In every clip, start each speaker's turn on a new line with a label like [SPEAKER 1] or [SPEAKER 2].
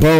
[SPEAKER 1] Boom.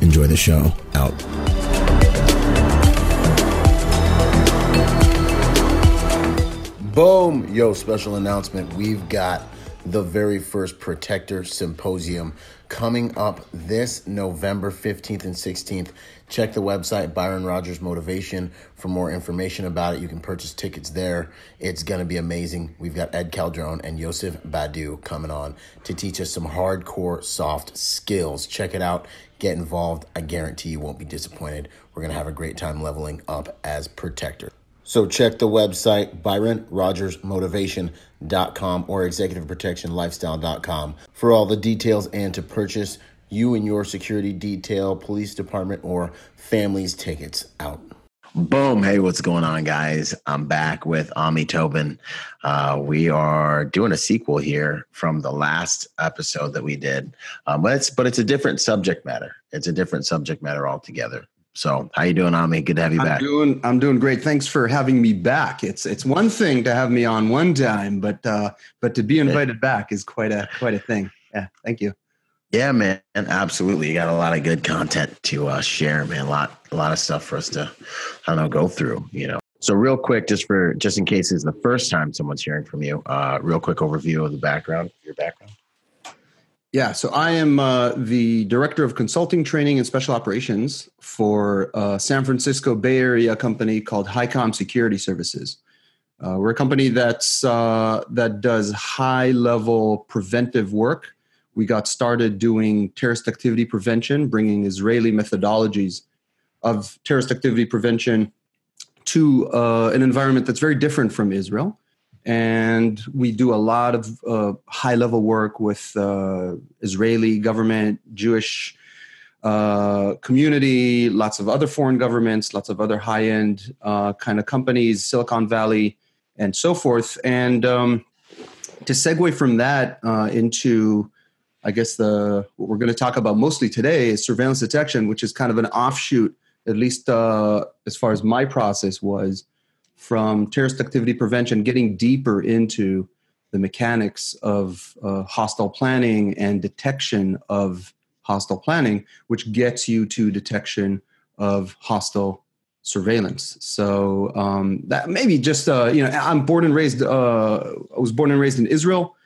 [SPEAKER 1] enjoy the show. Out. Boom! Yo, special announcement. We've got the very first Protector Symposium coming up this November 15th and 16th. Check the website, Byron Rogers Motivation, for more information about it. You can purchase tickets there. It's going to be amazing. We've got Ed Caldron and Yosef Badu coming on to teach us some hardcore soft skills. Check it out. Get involved. I guarantee you won't be disappointed. We're going to have a great time leveling up as protector. So check the website, ByronRogersMotivation.com or ExecutiveProtectionLifestyle.com for all the details and to purchase you and your security detail, police department, or family's tickets out. Boom. Hey, what's going on, guys? I'm back with Ami Toben. Uh, we are doing a sequel here from the last episode that we did. Um, but it's but it's a different subject matter. It's a different subject matter altogether. So, how you doing, Ami? Good to have you
[SPEAKER 2] I'm
[SPEAKER 1] back.
[SPEAKER 2] Doing, I'm doing great. Thanks for having me back. It's it's one thing to have me on one time, but uh, but to be invited back is quite a quite a thing. Yeah, thank you.
[SPEAKER 1] Yeah, man, absolutely. You got a lot of good content to uh, share, man. A lot, a lot of stuff for us to, I don't know, go through. You know. So, real quick, just for just in case it's the first time someone's hearing from you, uh, real quick overview of the background, your background.
[SPEAKER 2] Yeah, so I am uh, the director of consulting, training, and special operations for a San Francisco Bay Area company called HighCom Security Services. Uh, we're a company that's uh, that does high level preventive work. We got started doing terrorist activity prevention, bringing Israeli methodologies of terrorist activity prevention to uh, an environment that's very different from Israel and we do a lot of uh, high level work with uh, Israeli government, Jewish uh, community, lots of other foreign governments, lots of other high end uh, kind of companies, Silicon Valley, and so forth. And um, to segue from that uh, into I guess the what we're going to talk about mostly today is surveillance detection, which is kind of an offshoot, at least uh, as far as my process was, from terrorist activity prevention, getting deeper into the mechanics of uh, hostile planning and detection of hostile planning, which gets you to detection of hostile surveillance. So um, that maybe just uh, you know, I'm born and raised. Uh, I was born and raised in Israel.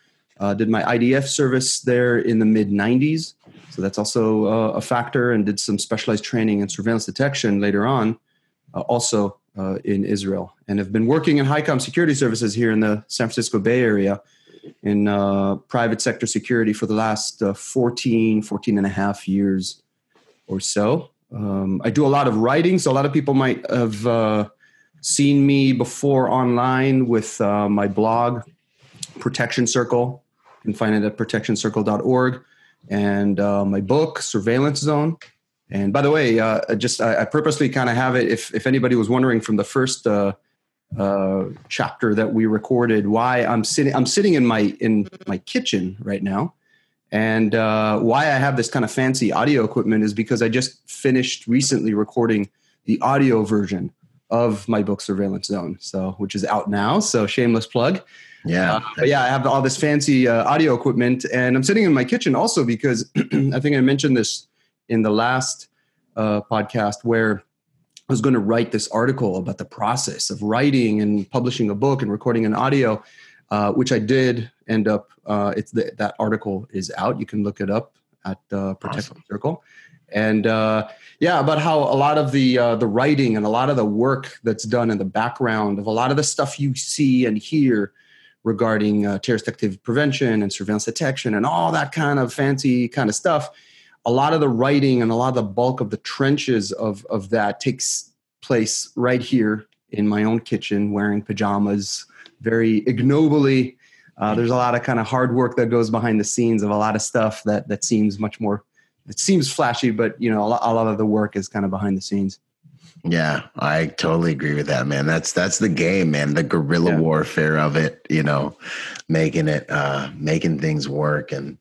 [SPEAKER 2] Uh, did my IDF service there in the mid '90s, so that's also uh, a factor. And did some specialized training in surveillance detection later on, uh, also uh, in Israel and have been working in HighCom security services here in the San Francisco Bay Area in uh, private sector security for the last uh, 14, 14 and a half years or so. Um, I do a lot of writing, so a lot of people might have uh, seen me before online with my blog, Protection Circle. You can find it at protectioncircle.org. And uh, my book, Surveillance Zone. And by the way, uh, just I, I purposely kind of have it. If if anybody was wondering from the first uh, uh, chapter that we recorded, why I'm sitting I'm sitting in my in my kitchen right now, and uh, why I have this kind of fancy audio equipment is because I just finished recently recording the audio version of my book Surveillance Zone, so which is out now. So shameless plug.
[SPEAKER 1] Yeah. Uh,
[SPEAKER 2] but yeah, I have all this fancy uh, audio equipment, and I'm sitting in my kitchen also because I think I mentioned this in the last uh, podcast where I was going to write this article about the process of writing and publishing a book and recording an audio, uh, which I did end up. Uh, it's the, that article is out. You can look it up at uh, Protection awesome. Circle. and uh, yeah, about how a lot of the uh, the writing and a lot of the work that's done in the background of a lot of the stuff you see and hear regarding uh, terrorist activity prevention and surveillance detection and all that kind of fancy kind of stuff. A lot of the writing and a lot of the bulk of the trenches of of that takes place right here in my own kitchen, wearing pajamas, very ignobly. Uh, there's a lot of kind of hard work that goes behind the scenes of a lot of stuff that that seems much more it seems flashy, but you know, a lot, a lot of the work is kind of behind the scenes.
[SPEAKER 1] Yeah, I totally agree with that, man. That's that's the game, man. The guerrilla yeah. warfare of it, you know, making it uh making things work and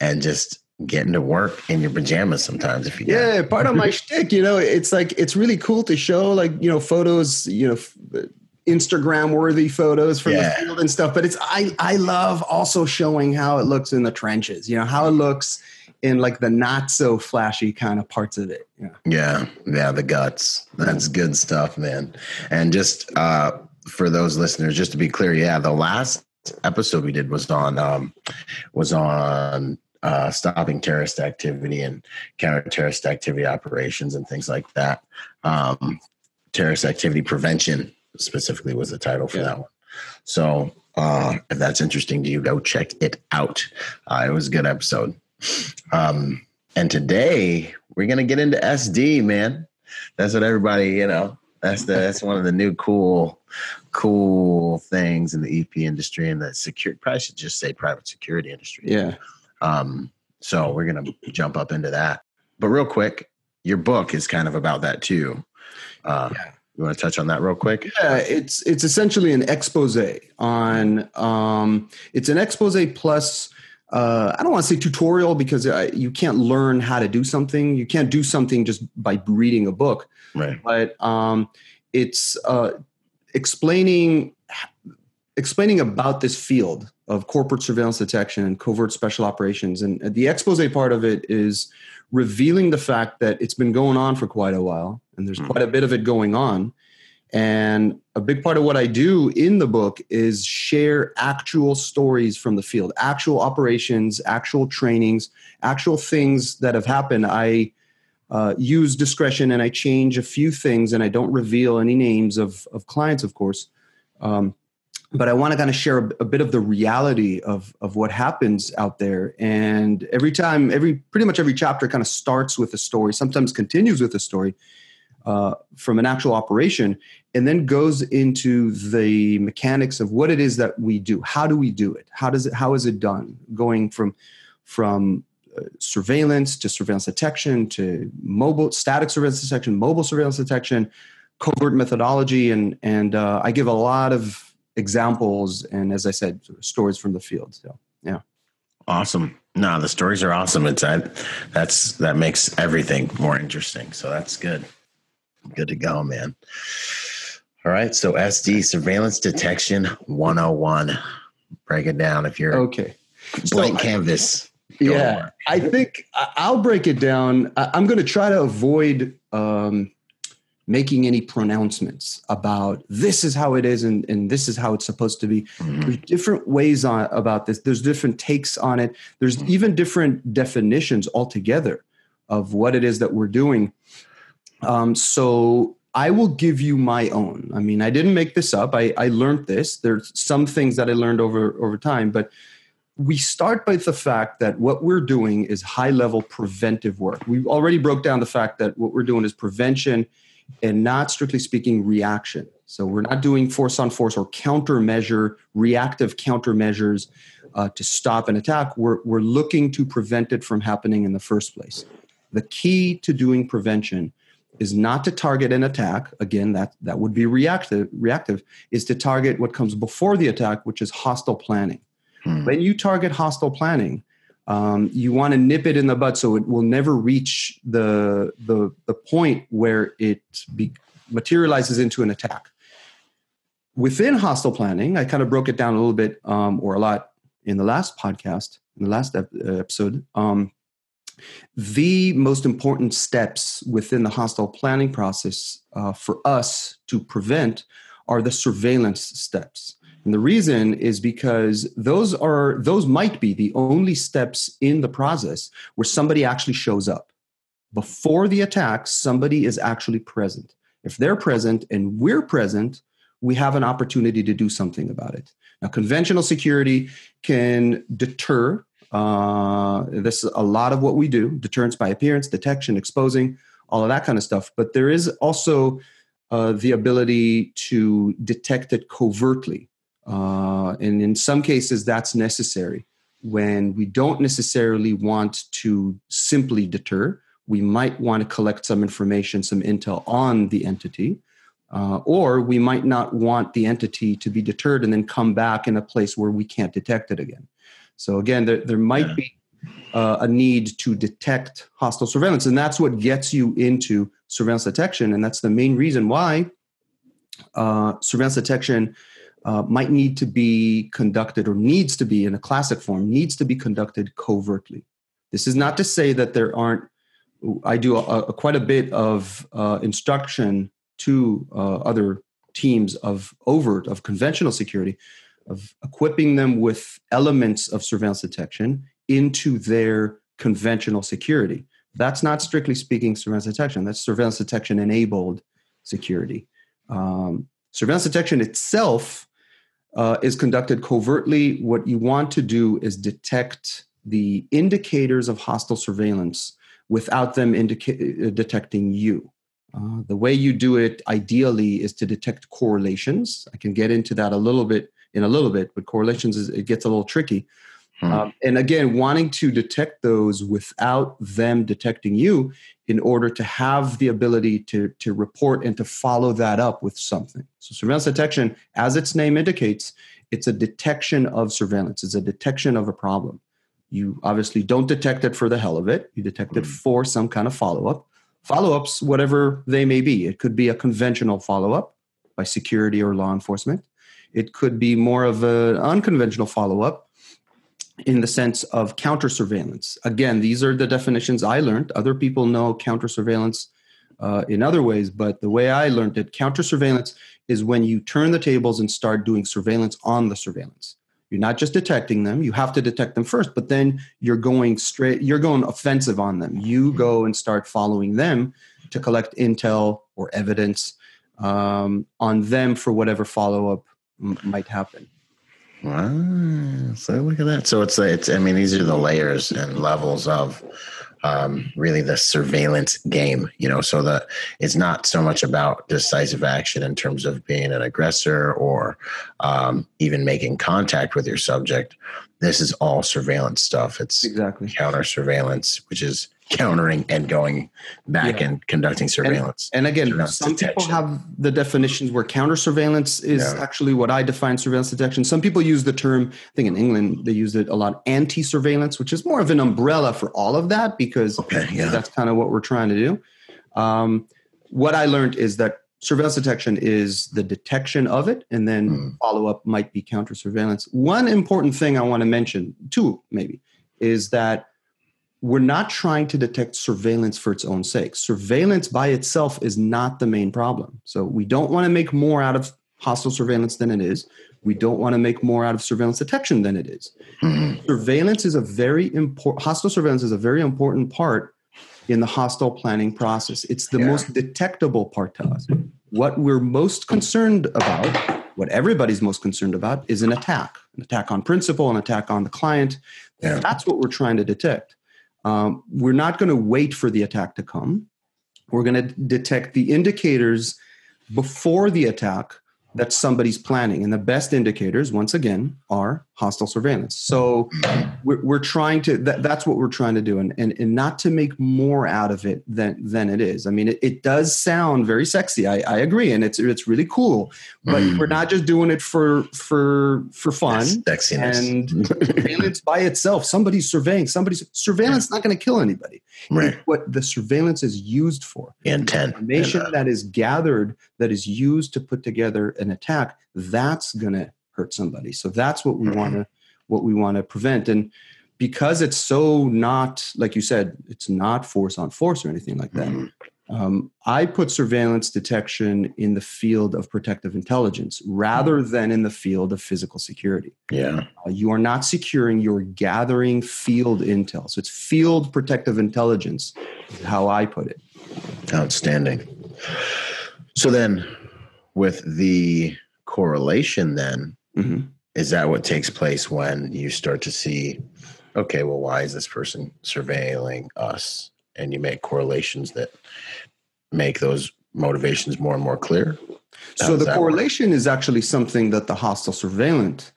[SPEAKER 1] and just getting to work in your pajamas sometimes if you
[SPEAKER 2] Yeah, part of my shtick, you know, it's like it's really cool to show like, you know, photos, you know, Instagram worthy photos from yeah. the field and stuff, but it's I I love also showing how it looks in the trenches, you know, how it looks in like the not so flashy kind of parts of it.
[SPEAKER 1] Yeah. Yeah. Yeah. The guts. That's good stuff, man. And just uh, for those listeners, just to be clear, yeah, the last episode we did was on um, was on uh, stopping terrorist activity and counter terrorist activity operations and things like that. Um, terrorist activity prevention specifically was the title for yeah. that one. So uh, if that's interesting to you, go check it out. Uh, it was a good episode. Um, and today we're gonna get into SD, man. That's what everybody, you know, that's the that's one of the new cool, cool things in the EP industry and the security. Probably should just say private security industry.
[SPEAKER 2] Yeah.
[SPEAKER 1] Um. So we're gonna jump up into that. But real quick, your book is kind of about that too. Uh, yeah. You want to touch on that real quick?
[SPEAKER 2] Yeah, it's it's essentially an expose on. Um, it's an expose plus uh, I don't want to say tutorial because uh, you can't learn how to do something. You can't do something just by reading a book.
[SPEAKER 1] Right.
[SPEAKER 2] But um, it's uh, explaining explaining about this field of corporate surveillance detection and covert special operations. And the expose part of it is revealing the fact that it's been going on for quite a while, and there's mm. quite a bit of it going on. And a big part of what I do in the book is share actual stories from the field, actual operations, actual trainings, actual things that have happened. I uh, use discretion and I change a few things and I don't reveal any names of, of clients, of course. Um, but I want to kind of share a, a, bit of the reality of, of what happens out there. And every time, every pretty much every chapter kind of starts with a story, sometimes continues with a story uh, from an actual operation and then goes into the mechanics of what it is that we do. How do we do it? How does it how is it done? Going from from uh, surveillance to surveillance detection to mobile static surveillance detection mobile surveillance detection covert methodology and and uh, i give a lot of examples and as i said stories from the field so yeah.
[SPEAKER 1] Awesome. No the stories are awesome. It's that that's that makes everything more interesting so that's good. Good to go, man. All right. So SD surveillance detection 101. Break it down if you're
[SPEAKER 2] okay.
[SPEAKER 1] Blank so, canvas.
[SPEAKER 2] Yeah. I think I'll break it down. I'm going to try to avoid um, making any pronouncements about this is how it is and, and this is how it's supposed to be. Mm-hmm. There's different ways on about this. There's different takes on it. There's mm-hmm. even different definitions altogether of what it is that we're doing. Um, so I will give you my own. I mean, I didn't make this up. I, I learned this. There's some things that I learned over over time, but we start by the fact that what we're doing is high level preventive work. We already broke down the fact that what we're doing is prevention and not strictly speaking reaction. So we're not doing force on force or countermeasure, reactive countermeasures uh, to stop an attack. We're, we're looking to prevent it from happening in the first place. The key to doing prevention is not to target an attack. Again that that would be reactive reactive is to target what comes before the attack which is hostile planning. Hmm. when you target hostile planning um, you want to nip it in the bud so it will never reach the the, the point where it be, materializes into an attack. Within hostile planning i kind of broke it down a little bit um, or a lot in the last podcast in the last episode um, the most important steps within the hostile planning process uh, for us to prevent are the surveillance steps. And the reason is because those are those might be the only steps in the process where somebody actually shows up. before the attack, somebody is actually present. If they're present and we're present, we have an opportunity to do something about it. Now, conventional security can deter. Uh, this is a lot of what we do deterrence by appearance, detection, exposing, all of that kind of stuff. But there is also uh, the ability to detect it covertly. Uh, and in some cases, that's necessary when we don't necessarily want to simply deter. We might want to collect some information, some intel on the entity. Uh, or we might not want the entity to be deterred and then come back in a place where we can't detect it again. So, again, there, there might yeah. be uh, a need to detect hostile surveillance. And that's what gets you into surveillance detection. And that's the main reason why uh, surveillance detection uh, might need to be conducted or needs to be in a classic form, needs to be conducted covertly. This is not to say that there aren't, I do a, a, quite a bit of uh, instruction to uh, other teams of overt, of conventional security, of equipping them with elements of surveillance detection into their conventional security. That's not strictly speaking surveillance detection. That's surveillance detection enabled security. Um, surveillance detection itself uh, is conducted covertly. What you want to do is detect the indicators of hostile surveillance without them indica- uh, detecting you. Uh, the way you do it ideally is to detect correlations. I can get into that a little bit in a little bit, but correlations is, it gets a little tricky. Hmm. Um, and again, wanting to detect those without them detecting you in order to have the ability to, to report and to follow that up with something. So, surveillance detection, as its name indicates, it's a detection of surveillance, it's a detection of a problem. You obviously don't detect it for the hell of it, you detect it hmm. for some kind of follow up. Follow ups, whatever they may be, it could be a conventional follow up by security or law enforcement. It could be more of an unconventional follow up in the sense of counter surveillance. Again, these are the definitions I learned. Other people know counter surveillance uh, in other ways, but the way I learned it, counter surveillance is when you turn the tables and start doing surveillance on the surveillance. You're not just detecting them, you have to detect them first, but then you're going straight, you're going offensive on them. You go and start following them to collect intel or evidence um, on them for whatever follow up m- might happen.
[SPEAKER 1] Wow. So look at that. So it's it's I mean these are the layers and levels of um, really the surveillance game, you know, so that it's not so much about decisive action in terms of being an aggressor or um, even making contact with your subject. This is all surveillance stuff. It's
[SPEAKER 2] exactly
[SPEAKER 1] counter surveillance, which is countering and going back yeah. and conducting surveillance.
[SPEAKER 2] And, and again, surveillance some detection. people have the definitions where counter surveillance is yeah. actually what I define surveillance detection. Some people use the term, I think in England, they use it a lot, anti surveillance, which is more of an umbrella for all of that because okay, yeah. that's kind of what we're trying to do. Um, what I learned is that surveillance detection is the detection of it, and then mm. follow up might be counter surveillance. One important thing I want to mention, two maybe, is that we're not trying to detect surveillance for its own sake. Surveillance by itself is not the main problem. So we don't want to make more out of hostile surveillance than it is. We don't want to make more out of surveillance detection than it is. Mm-hmm. Surveillance is a very important hostile surveillance is a very important part in the hostile planning process. It's the yeah. most detectable part to us. What we're most concerned about, what everybody's most concerned about, is an attack. An attack on principal, an attack on the client. Yeah. That's what we're trying to detect. Um, we're not going to wait for the attack to come. We're going to detect the indicators before the attack that somebody's planning. And the best indicators, once again, are hostile surveillance. So we're, we're trying to, that, that's what we're trying to do, and, and, and not to make more out of it than, than it is. I mean, it, it does sound very sexy. I, I agree. And it's, it's really cool, but mm. we're not just doing it for, for, for fun.
[SPEAKER 1] sexiness.
[SPEAKER 2] And surveillance by itself, somebody's surveying, somebody's surveillance yeah. not going to kill anybody.
[SPEAKER 1] Right.
[SPEAKER 2] what the surveillance is used for.
[SPEAKER 1] Intent.
[SPEAKER 2] Information and, uh, that is gathered, that is used to put together an attack, that's going to hurt somebody. So that's what we mm-hmm. want to what we want to prevent. And because it's so not like you said, it's not force on force or anything like that. Mm-hmm. Um, I put surveillance detection in the field of protective intelligence rather mm. than in the field of physical security.
[SPEAKER 1] Yeah.
[SPEAKER 2] Uh, you are not securing, you're gathering field intel. So it's field protective intelligence, how I put it.
[SPEAKER 1] Outstanding. So then, with the correlation, then, mm-hmm. is that what takes place when you start to see, okay, well, why is this person surveilling us? and you make correlations that make those motivations more and more clear.
[SPEAKER 2] How so the correlation work? is actually something that the hostile surveillant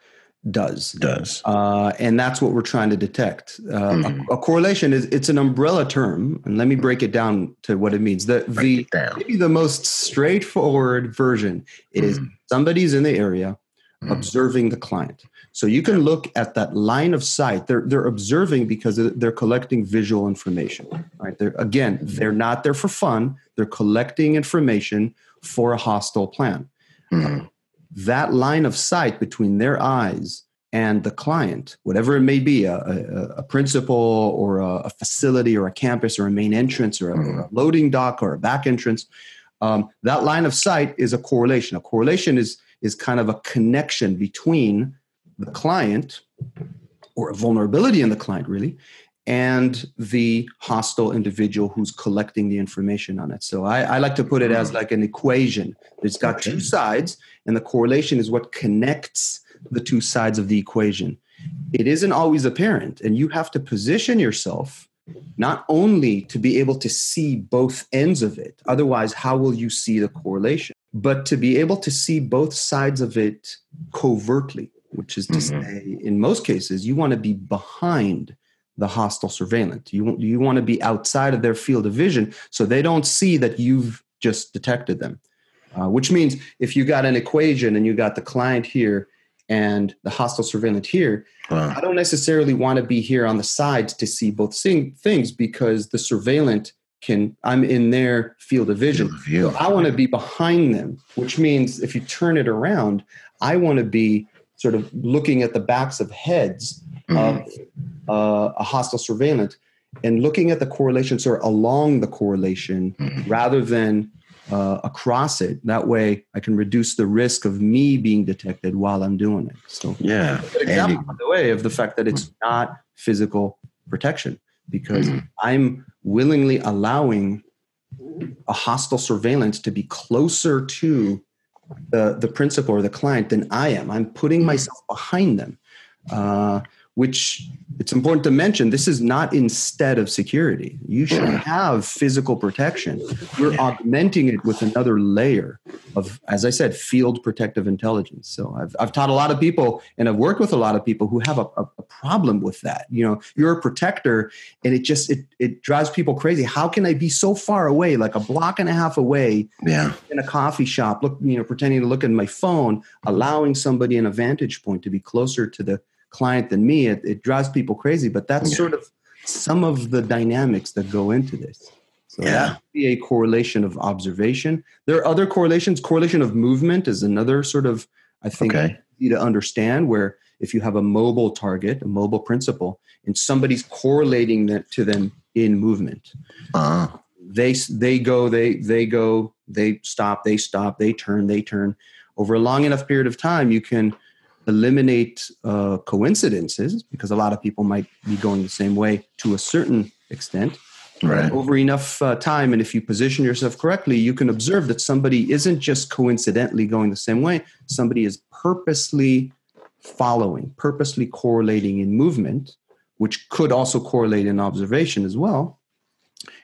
[SPEAKER 2] does
[SPEAKER 1] does
[SPEAKER 2] uh, and that's what we're trying to detect uh, mm-hmm. a, a, correlation is it's an umbrella term and let me break it down to what it means the break the maybe the most straightforward version is mm-hmm. somebody's in the area mm-hmm. Observing the client so you can look at that line of sight. They're they're observing because they're collecting visual information. Right? They're again, they're not there for fun. They're collecting information for a hostile plan. Mm-hmm. that line of sight between their eyes and the client, whatever it may be, a, a, a principal or a, a, facility or a campus or a main entrance or a, mm-hmm. or a loading dock or a back entrance, um, that line of sight is a correlation. A correlation is is kind of a connection between the client or a vulnerability in the client really and the hostile individual who's collecting the information on it. So I, I like to put it as like an equation. It's got okay. two sides, and the correlation is what connects the two sides of the equation. It isn't always apparent, and you have to position yourself not only to be able to see both ends of it, otherwise, how will you see the correlation? But to be able to see both sides of it covertly which is to mm-hmm. say, in most cases, you want to be behind the hostile surveillance. You, you want to be outside of their field of vision so they don't see that you've just detected them. Uh, which means if you got an equation and you got the client here and the hostile surveillance here, wow. I don't necessarily want to be here on the sides to see both things because the surveillant can I'm in their field of vision. So I want to be behind them, which means if you turn it around, I want to be sort of looking at the backs of heads mm-hmm. of uh, a hostile surveillant and looking at the correlations or along the correlation mm-hmm. rather than uh, across it. That way, I can reduce the risk of me being detected while I'm doing it. So,
[SPEAKER 1] yeah,
[SPEAKER 2] example, by the way, of the fact that it's mm-hmm. not physical protection because mm-hmm. I'm willingly allowing a hostile surveillance to be closer to the the principal or the client than I am. I'm putting mm-hmm. myself behind them. Uh, which it's important to mention this is not instead of security. You should have physical protection. We're augmenting it with another layer of, as I said, field protective intelligence. So I've, I've taught a lot of people and I've worked with a lot of people who have a, a, a problem with that. You know, you're a protector and it just, it, it drives people crazy. How can I be so far away, like a block and a half away
[SPEAKER 1] yeah.
[SPEAKER 2] in a coffee shop, look, you know, pretending to look at my phone, allowing somebody in a vantage point to be closer to the client than me, it, it drives people crazy. But that's yeah. sort of some of the dynamics that go into this. So yeah. that would be a correlation of observation. There are other correlations. Correlation of movement is another sort of, I think, okay. easy to understand where if you have a mobile target, a mobile principal, and somebody's correlating that to them in movement. Uh-huh. They they go, they they go, they stop, they stop, they turn, they turn. Over a long enough period of time, you can eliminate uh, coincidences because a lot of people might be going the same way to a certain extent.
[SPEAKER 1] Right.
[SPEAKER 2] Over enough uh, time, and if you position yourself correctly, you can observe that somebody isn't just coincidentally going the same way. Somebody is purposely following, purposely correlating in movement, which could also correlate in observation as well.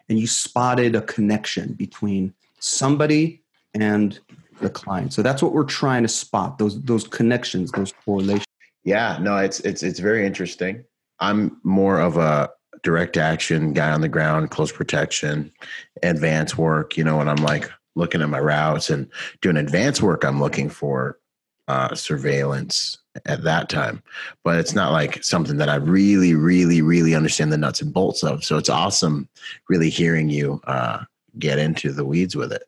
[SPEAKER 2] And you spotted a connection between somebody and the client. So that's what we're trying to spot those those connections, those correlations.
[SPEAKER 1] Yeah, no, it's it's it's very interesting. I'm more of a direct action guy on the ground, close protection, advanced work. You know, when I'm like looking at my routes and doing advanced work, I'm looking for uh, surveillance at that time. But it's not like something that I really, really, really understand the nuts and bolts of. So it's awesome, really hearing you uh, get into the weeds with it.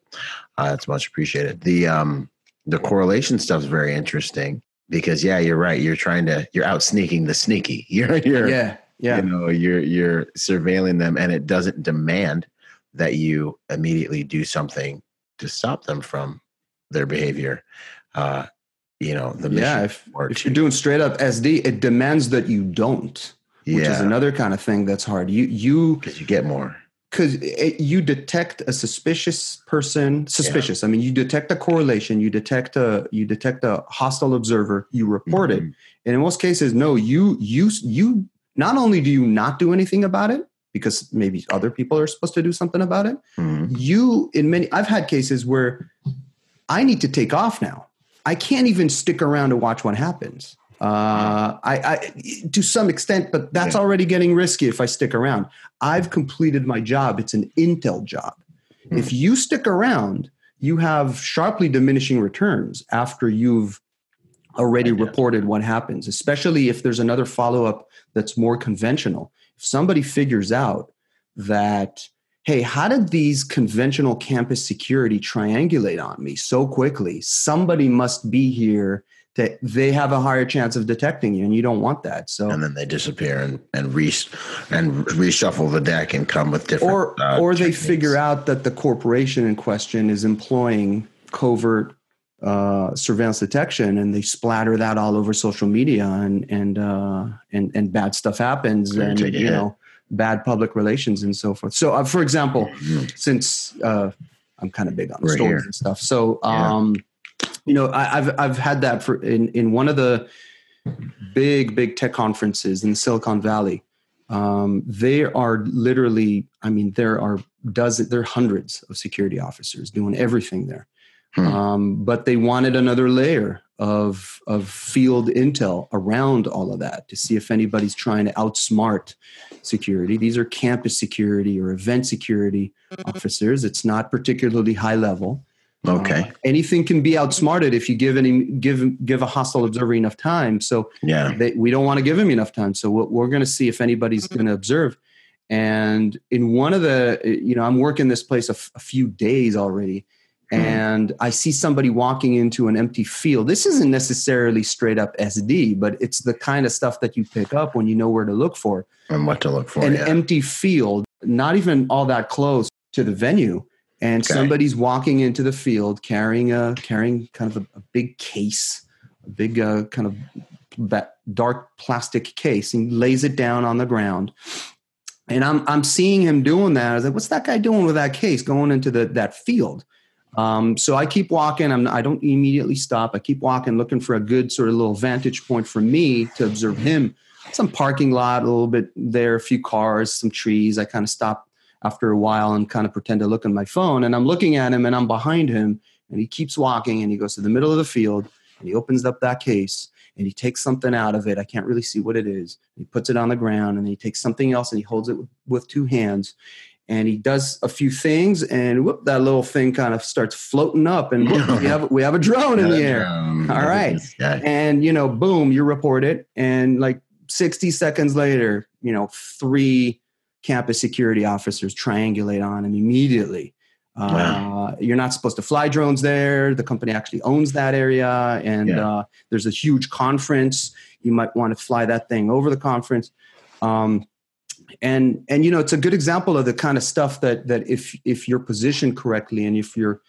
[SPEAKER 1] Uh, that's much appreciated. The um the correlation stuff is very interesting because yeah, you're right. You're trying to you're out sneaking the sneaky. You're you're
[SPEAKER 2] yeah yeah.
[SPEAKER 1] You know you're you're surveilling them, and it doesn't demand that you immediately do something to stop them from their behavior. Uh, you know, the
[SPEAKER 2] yeah, if, if you're doing straight up SD, it demands that you don't, which yeah. is another kind of thing that's hard. You you
[SPEAKER 1] because you get more
[SPEAKER 2] because you detect a suspicious person suspicious yeah. i mean you detect a correlation you detect a you detect a hostile observer you report mm-hmm. it and in most cases no you you you not only do you not do anything about it because maybe other people are supposed to do something about it mm-hmm. you in many i've had cases where i need to take off now i can't even stick around to watch what happens uh, I, I, to some extent, but that's yeah. already getting risky if I stick around. I've completed my job. It's an Intel job. Mm. If you stick around, you have sharply diminishing returns after you've already reported what happens, especially if there's another follow up that's more conventional. If somebody figures out that, hey, how did these conventional campus security triangulate on me so quickly? Somebody must be here that they have a higher chance of detecting you and you don't want that so
[SPEAKER 1] and then they disappear and and re and reshuffle the deck and come with different
[SPEAKER 2] or uh, or they figure out that the corporation in question is employing covert uh, surveillance detection and they splatter that all over social media and and uh, and and bad stuff happens and you hit. know bad public relations and so forth so uh, for example mm-hmm. since uh, i'm kind of big on stories here. and stuff so um, yeah you know, I, have I've had that for in in one of the big big tech conferences in Silicon Valley. Um, they are literally, I mean, there are dozens, there are hundreds of security officers doing everything there. Hmm. Um, but they wanted another layer of of field intel around all of that to see if anybody's trying to outsmart security. These are campus security or event security officers. It's not particularly high level.
[SPEAKER 1] Okay. Uh,
[SPEAKER 2] anything can be outsmarted if you give any give give a hostile observer enough time. So
[SPEAKER 1] yeah,
[SPEAKER 2] they, we don't want to give him enough time. So we're, we're going to see if anybody's going to observe. And in one of the, you know, I'm working this place a, f- a few days already, mm-hmm. and I see somebody walking into an empty field. This isn't necessarily straight up SD, but it's the kind of stuff that you pick up when you know where to look for
[SPEAKER 1] and what to look for.
[SPEAKER 2] An
[SPEAKER 1] yeah.
[SPEAKER 2] empty field, not even all that close to the venue and okay. somebody's walking into the field carrying a carrying kind of a, a big case, a big uh, kind of dark plastic case, and lays it down on the ground. And I'm I'm seeing him doing that. I was like, "What's that guy doing with that case going into the that field?" Um, so I keep walking. I'm, I don't immediately stop. I keep walking, looking for a good sort of little vantage point for me to observe him. Some parking lot, a little bit there, a few cars, some trees. I kind of stop after a while and kind of pretend to look at my phone. And I'm looking at him and I'm behind him and he keeps walking and he goes to the middle of the field and he opens up that case and he takes something out of it. I can't really see what it is. He puts it on the ground and he takes something else and he holds it with, two hands and he does a few things and whoop that little thing kind of starts floating up and whoop, we have we have a drone in the air all right and you know boom you report it and like 60 seconds later you know three campus security officers triangulate on him immediately. Uh, You're not supposed to fly drones there. The company actually owns that area, and yeah. uh, there's a huge conference. You might want to fly that thing over the conference. Um, and and you know it's a good example of the kind of stuff that that if if you're positioned correctly and if you're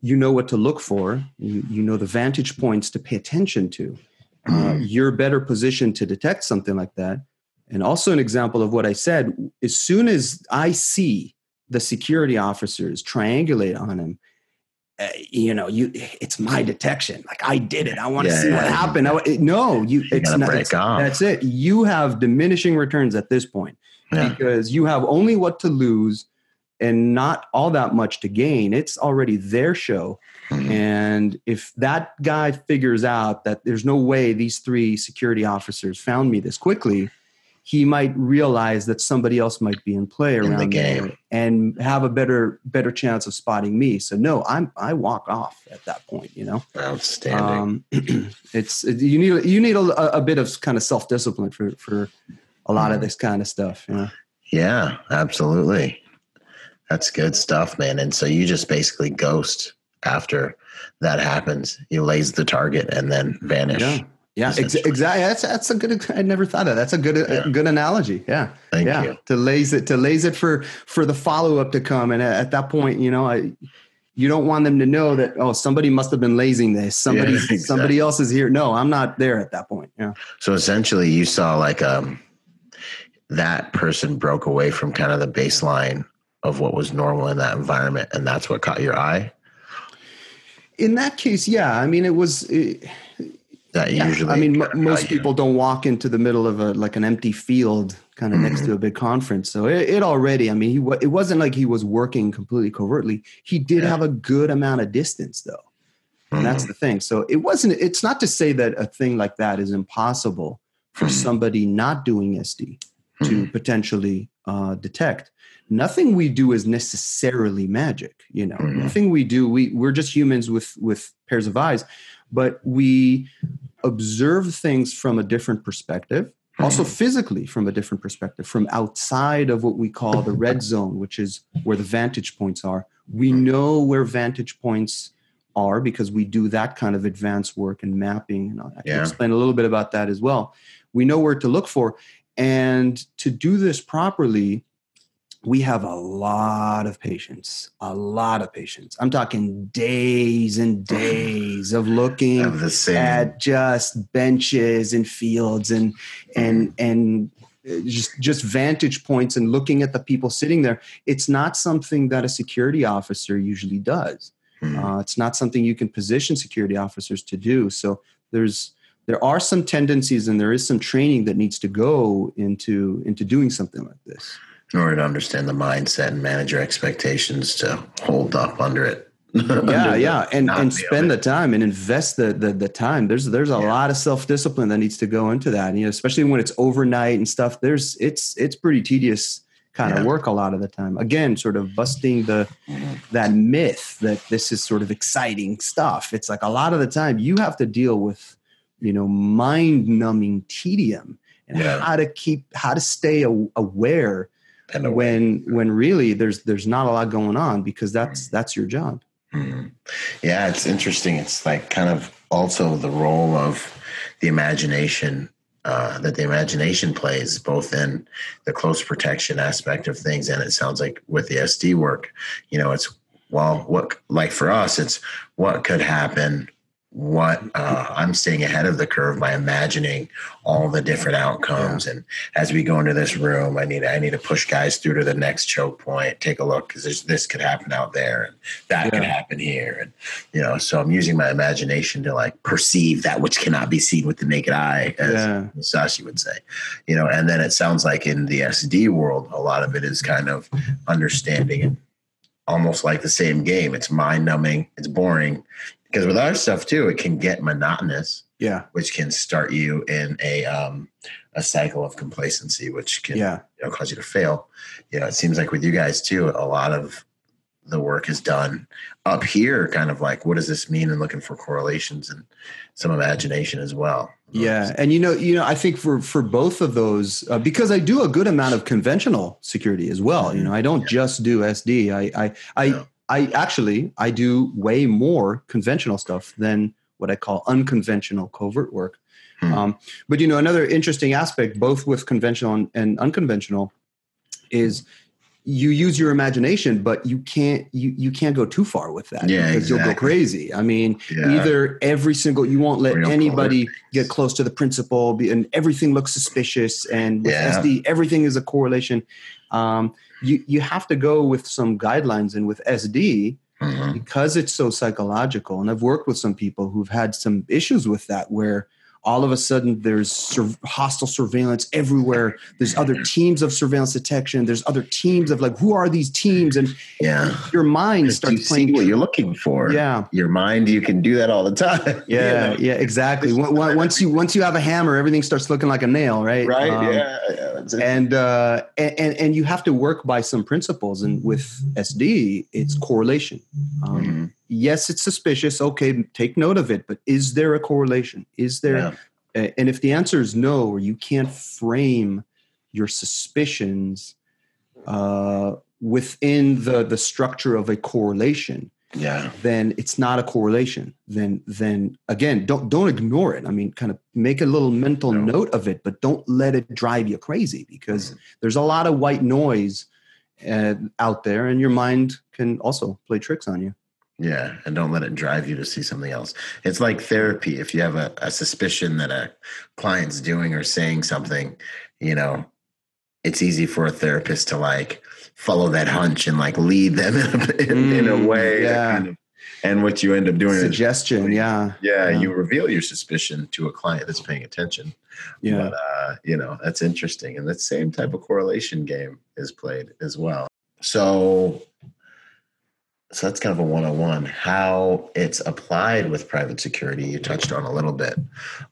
[SPEAKER 2] you know what to look for you, you know the vantage points to pay attention to uh, mm. you're better positioned to detect something like that and also, an example of what I said as soon as I see the security officers triangulate on him, uh, you know, you it's my detection. Like I did it. I want to yeah, see yeah, what happened. I, it, no, you, you it's not. It's, that's it. You have diminishing returns at this point yeah. because you have only what to lose and not all that much to gain. It's already their show. Mm-hmm. And if that guy figures out that there's no way these three security officers found me this quickly, he might realize that somebody else might be in play around in the game and have a better better chance of spotting me. So no, I'm I walk off at that point. You know,
[SPEAKER 1] outstanding.
[SPEAKER 2] Um, it's you need you need a, a bit of kind of self discipline for for a lot mm. of this kind of stuff. You know?
[SPEAKER 1] Yeah, absolutely. That's good stuff, man. And so you just basically ghost after that happens. You laze the target and then vanish.
[SPEAKER 2] Yeah. Yeah, ex- exactly. That's that's a good. I never thought of. That. That's a good yeah. a good analogy. Yeah,
[SPEAKER 1] Thank
[SPEAKER 2] yeah.
[SPEAKER 1] You.
[SPEAKER 2] To laze it to laze it for for the follow up to come, and at, at, that point, you know, I you don't want them to know that oh somebody must have been lazing this. Somebody yeah, exactly. somebody else is here. No, I'm not there at that point. Yeah.
[SPEAKER 1] So essentially, you saw like um that person broke away from kind of the baseline of what was normal in that environment, and that's what caught your eye.
[SPEAKER 2] In that case, yeah. I mean, it was. It,
[SPEAKER 1] that yeah. usually.
[SPEAKER 2] I mean, m- most people don't walk into the middle of a like an empty field, kind of mm-hmm. next to a big conference. So it, it already. I mean, he it wasn't like he was working completely covertly. He did yeah. have a good amount of distance, though, and mm-hmm. that's the thing. So it wasn't. It's not to say that a thing like that is impossible for mm-hmm. somebody not doing SD to mm-hmm. potentially uh, detect. Nothing we do is necessarily magic. You know, mm-hmm. nothing we do. We we're just humans with with pairs of eyes but we observe things from a different perspective also hmm. physically from a different perspective from outside of what we call the red zone which is where the vantage points are we hmm. know where vantage points are because we do that kind of advanced work and mapping and i can yeah. explain a little bit about that as well we know where to look for and to do this properly we have a lot of patience, a lot of patience. I'm talking days and days of looking at just benches and fields and and and uh, just just vantage points and looking at the people sitting there. It's not something that a security officer usually does. Mm-hmm. Uh, it's not something you can position security officers to do. So there's there are some tendencies and there is some training that needs to go into into doing something like this
[SPEAKER 1] in order to understand the mindset and manage your expectations to hold up under it.
[SPEAKER 2] yeah, yeah, and and spend the time and invest the the, the time. There's there's a yeah. lot of self discipline that needs to go into that. You know, especially when it's overnight and stuff. There's it's it's pretty tedious kind yeah. of work a lot of the time. Again, sort of busting the mm-hmm. that myth that this is sort of exciting stuff. It's like a lot of the time you have to deal with you know mind numbing tedium and yeah. how to keep how to stay aware and when when really there's there's not a lot going on because that's mm-hmm. that's your job
[SPEAKER 1] mm-hmm. yeah it's interesting it's like kind of also the role of the imagination uh, that the imagination plays both in the close protection aspect of things and it sounds like with the sd work you know it's well what like for us it's what could happen what uh, I'm staying ahead of the curve by imagining all the different outcomes. Yeah. And as we go into this room, I need I need to push guys through to the next choke point. Take a look because this could happen out there, and that yeah. could happen here, and you know. So I'm using my imagination to like perceive that which cannot be seen with the naked eye, as yeah. Sashi would say. You know, and then it sounds like in the SD world, a lot of it is kind of understanding and almost like the same game. It's mind numbing. It's boring because with our stuff too, it can get monotonous.
[SPEAKER 2] Yeah,
[SPEAKER 1] which can start you in a um, a cycle of complacency, which can
[SPEAKER 2] yeah.
[SPEAKER 1] you know, cause you to fail. You know, it seems like with you guys too, a lot of the work is done up here, kind of like what does this mean, and looking for correlations and some imagination as well.
[SPEAKER 2] Yeah, and you know, you know, I think for for both of those, uh, because I do a good amount of conventional security as well. Mm-hmm. You know, I don't yeah. just do SD. I I I. I actually I do way more conventional stuff than what I call unconventional covert work. Hmm. Um, but you know, another interesting aspect, both with conventional and, and unconventional, is you use your imagination, but you can't you you can't go too far with that
[SPEAKER 1] yeah,
[SPEAKER 2] because
[SPEAKER 1] exactly.
[SPEAKER 2] you'll go crazy. I mean, yeah. either every single you won't let Real anybody get close to the principal, and everything looks suspicious. And with yeah. SD, everything is a correlation. Um, you you have to go with some guidelines, and with SD. Mm-hmm. Because it's so psychological, and I've worked with some people who've had some issues with that, where all of a sudden there's sur- hostile surveillance everywhere. There's other teams of surveillance detection. There's other teams of like who are these teams? And
[SPEAKER 1] yeah.
[SPEAKER 2] your mind starts
[SPEAKER 1] you
[SPEAKER 2] playing
[SPEAKER 1] what you're looking for.
[SPEAKER 2] Yeah.
[SPEAKER 1] Your mind you can do that all the time.
[SPEAKER 2] Yeah you know? yeah exactly once you once you have a hammer everything starts looking like a nail right?
[SPEAKER 1] Right um, yeah, yeah
[SPEAKER 2] and uh and and you have to work by some principles and with sd it's correlation. Um, mm-hmm yes, it's suspicious. Okay, take note of it. But is there a correlation? Is there? Yeah. And if the answer is no, or you can't frame your suspicions uh, within the the structure of a correlation,
[SPEAKER 1] yeah
[SPEAKER 2] then it's not a correlation then then again don't don't ignore it i mean kind of make a little mental no. note of it but don't let it drive you crazy because mm-hmm. there's a lot of white noise uh, out there and your mind can also play tricks on you
[SPEAKER 1] yeah and don't let it drive you to see something else it's like therapy if you have a, a suspicion that a client's doing or saying something you know it's easy for a therapist to like follow that hunch and like lead them in a, mm, in a mm, way.
[SPEAKER 2] Yeah. Kind of,
[SPEAKER 1] and what you end up doing
[SPEAKER 2] suggestion,
[SPEAKER 1] is,
[SPEAKER 2] yeah.
[SPEAKER 1] yeah. yeah. you reveal your suspicion to a client that's paying attention.
[SPEAKER 2] Yeah,
[SPEAKER 1] but, uh, you know that's interesting, and that same type of correlation game is played as well. So, so that's kind of a one-on-one. How it's applied with private security, you touched on a little bit,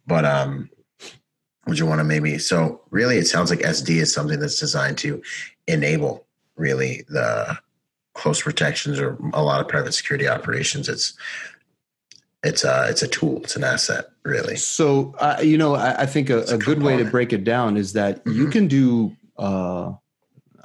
[SPEAKER 1] but um, would you want to maybe? So, really, it sounds like SD is something that's designed to enable really the close protections or a lot of private security operations. It's it's a it's a tool. It's an asset, really.
[SPEAKER 2] So uh, you know, I, I think a, a, a good way to break it down is that mm-hmm. you can do. Uh,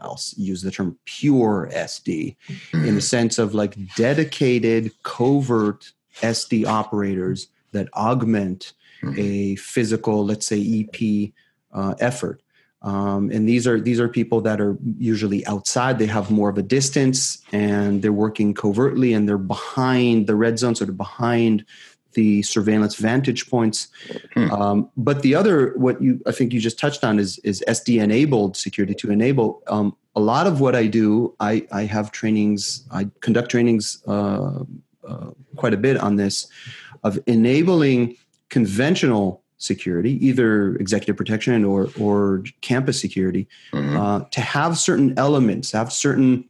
[SPEAKER 2] I'll use the term pure SD mm-hmm. in the mm-hmm. sense of like dedicated covert SD operators that augment mm-hmm. a physical, let's say EP uh, effort. Um, and these are these are people that are usually outside. They have more of a distance, and they're working covertly, and they're behind the red zone, sort of behind the surveillance vantage points. Hmm. Um, but the other, what you I think you just touched on is is SD enabled security to enable. Um, a lot of what I do, I I have trainings, I conduct trainings uh, uh, quite a bit on this, of enabling conventional security, either executive protection or or campus security, mm-hmm. uh, to have certain elements, have certain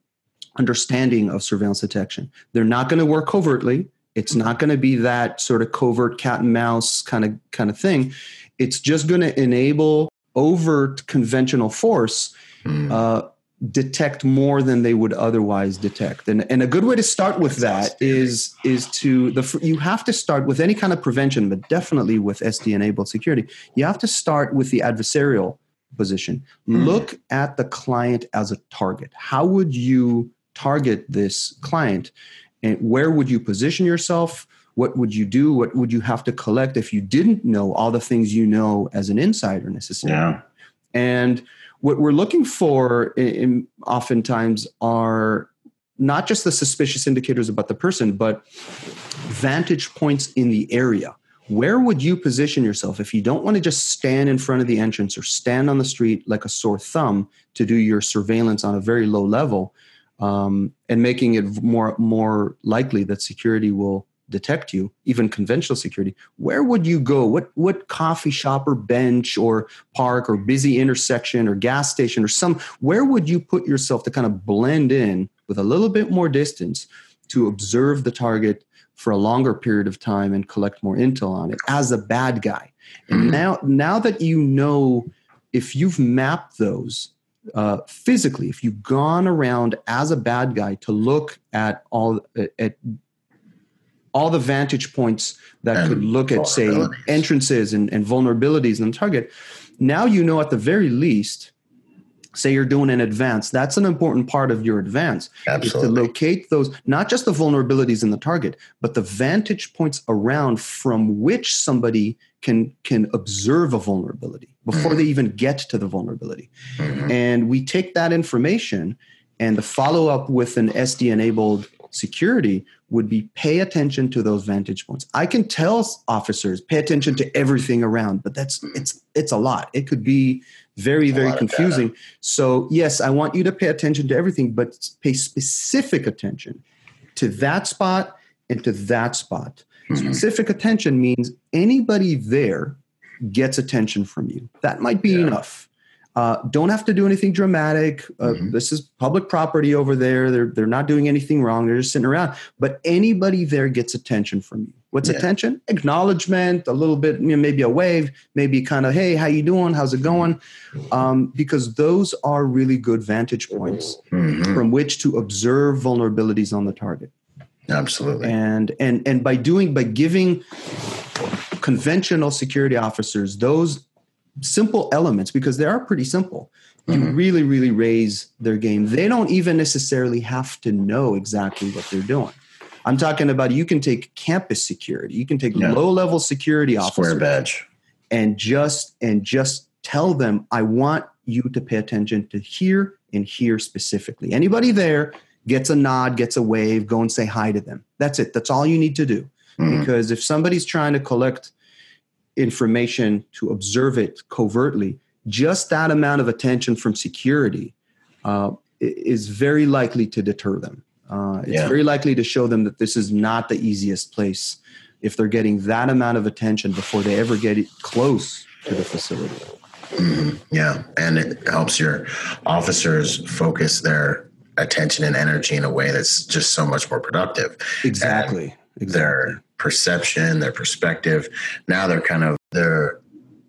[SPEAKER 2] understanding of surveillance detection. They're not going to work covertly. It's not going to be that sort of covert cat and mouse kind of kind of thing. It's just going to enable overt conventional force mm. uh, detect more than they would otherwise detect and, and a good way to start with that is is to the you have to start with any kind of prevention but definitely with sd enabled security you have to start with the adversarial position mm. look at the client as a target how would you target this client and where would you position yourself what would you do what would you have to collect if you didn't know all the things you know as an insider necessarily yeah. and what we're looking for in, in, oftentimes are not just the suspicious indicators about the person, but vantage points in the area. Where would you position yourself if you don't want to just stand in front of the entrance or stand on the street like a sore thumb to do your surveillance on a very low level, um, and making it more more likely that security will detect you, even conventional security, where would you go? What what coffee shop or bench or park or busy intersection or gas station or some where would you put yourself to kind of blend in with a little bit more distance to observe the target for a longer period of time and collect more intel on it as a bad guy? And mm-hmm. now now that you know if you've mapped those uh, physically, if you've gone around as a bad guy to look at all at all the vantage points that and could look at, say, entrances and, and vulnerabilities in the target. Now you know at the very least, say you're doing an advance, that's an important part of your advance.
[SPEAKER 1] Absolutely.
[SPEAKER 2] to locate those, not just the vulnerabilities in the target, but the vantage points around from which somebody can can observe a vulnerability before mm-hmm. they even get to the vulnerability. Mm-hmm. And we take that information and the follow up with an SD enabled security would be pay attention to those vantage points. I can tell officers pay attention to everything around, but that's it's it's a lot. It could be very very confusing. So yes, I want you to pay attention to everything, but pay specific attention to that spot and to that spot. Mm-hmm. Specific attention means anybody there gets attention from you. That might be yeah. enough. Uh, don't have to do anything dramatic. Uh, mm-hmm. This is public property over there. They're they're not doing anything wrong. They're just sitting around. But anybody there gets attention from you. What's yeah. attention? Acknowledgement, a little bit, you know, maybe a wave, maybe kind of, hey, how you doing? How's it going? Um, because those are really good vantage points mm-hmm. from which to observe vulnerabilities on the target.
[SPEAKER 1] Absolutely.
[SPEAKER 2] And and and by doing by giving conventional security officers those simple elements because they are pretty simple you mm-hmm. really really raise their game they don't even necessarily have to know exactly what they're doing I'm talking about you can take campus security, you can take
[SPEAKER 1] Yeah.
[SPEAKER 2] low level security
[SPEAKER 1] Square
[SPEAKER 2] officers
[SPEAKER 1] badge.
[SPEAKER 2] and just and just tell them I want you to pay attention to here and here specifically. Anybody there gets a nod, gets a wave, go and say hi to them. That's it. That's all you need to do.
[SPEAKER 1] Mhm.
[SPEAKER 2] Because if somebody's trying to collect information to observe it covertly, just that amount of attention from security uh, is very likely to deter them. Uh, it's
[SPEAKER 1] Yeah.
[SPEAKER 2] very likely to show them that this is not the easiest place if they're getting that amount of attention before they ever get it close to the facility.
[SPEAKER 1] Mhm. Yeah, and it helps your officers focus their attention and energy in a way that's just so much more productive.
[SPEAKER 2] Exactly. Exactly.
[SPEAKER 1] Their perception, their perspective. Now they're kind of they're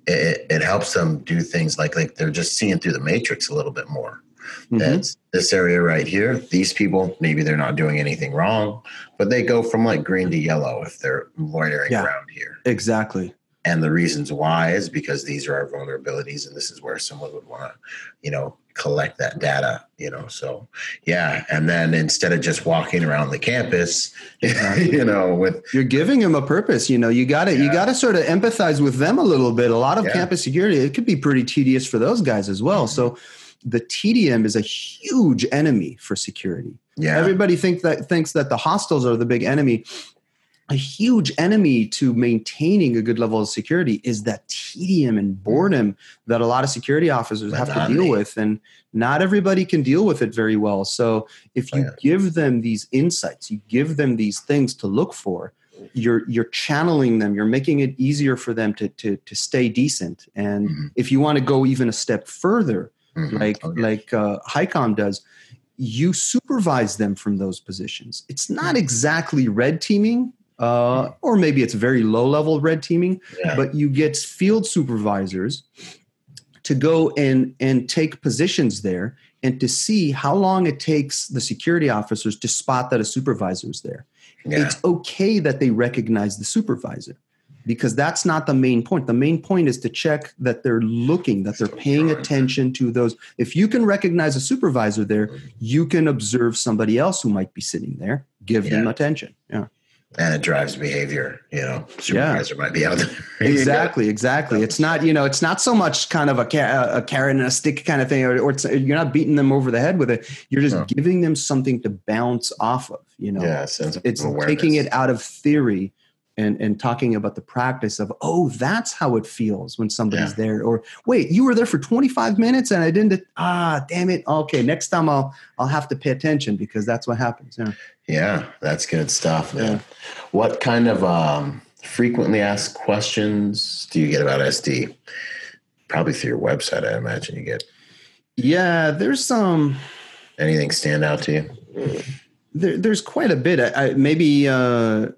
[SPEAKER 1] it, it helps them do things like like they're just seeing through the matrix a little bit more.
[SPEAKER 2] Mhm.
[SPEAKER 1] That's this area right here. These people, maybe they're not doing anything wrong, but they go from like green to yellow if they're loitering
[SPEAKER 2] Yeah.
[SPEAKER 1] around here.
[SPEAKER 2] Exactly.
[SPEAKER 1] And the reasons why is because these are our vulnerabilities, and this is where someone would want to, you know, collect that data, you know. So, yeah. And then instead of just walking around the campus, you know, with
[SPEAKER 2] You're giving them a purpose. You know, you got to you got to sort of empathize with them a little bit. A lot of
[SPEAKER 1] Yeah.
[SPEAKER 2] campus security it could be pretty tedious for those guys as well. Mm-hmm. So the tdm is a huge enemy for security.
[SPEAKER 1] yeah,
[SPEAKER 2] Everybody think that thinks that the hostels are the big enemy. A huge enemy to maintaining a good level of security is that tedium and boredom that a lot of security officers have to deal with, and not everybody can deal with it very well. So if you give them these insights, you give them these things to look for. You're you're channeling them. You're making it easier for them to to to stay decent. And
[SPEAKER 1] Mhm.
[SPEAKER 2] if you want to go even a step further,
[SPEAKER 1] Mhm.
[SPEAKER 2] like
[SPEAKER 1] Oh,
[SPEAKER 2] like uh, HICOM does, you supervise them from those positions. It's not exactly red teaming, uh, or maybe it's very low level red teaming,
[SPEAKER 1] Yeah.
[SPEAKER 2] but you get field supervisors to go and and take positions there and to see how long it takes the security officers to spot that a supervisor is there
[SPEAKER 1] yeah.
[SPEAKER 2] it's okay that they recognize the supervisor because that's not the main point. The main point is to check that they're looking, that they're paying attention to those. If you can recognize a supervisor there, you can observe somebody else who might be sitting there, give them attention. Yeah.
[SPEAKER 1] And it drives behavior. You know, supervisor might be out there.
[SPEAKER 2] Exactly, exactly. It's not, you know, it's not so much kind of a, a carrot and a stick kind of thing, or, or it's, you're not beating them over the head with it. You're just giving them something to bounce off of. You know,
[SPEAKER 1] yeah, of
[SPEAKER 2] it's taking it out of theory and and talking about the practice of oh that's how it feels when somebody's
[SPEAKER 1] Yeah.
[SPEAKER 2] there or wait you were there for 25 minutes and i didn't ah damn it okay next time i'll i'll have to pay attention because that's what happens yeah
[SPEAKER 1] Yeah, that's good stuff, man.
[SPEAKER 2] Yeah.
[SPEAKER 1] What kind of um, frequently asked questions do you get about SD? Probably through your website, I imagine you get.
[SPEAKER 2] yeah there's some
[SPEAKER 1] Anything stand out to you?
[SPEAKER 2] there, there's quite a bit I, I maybe uh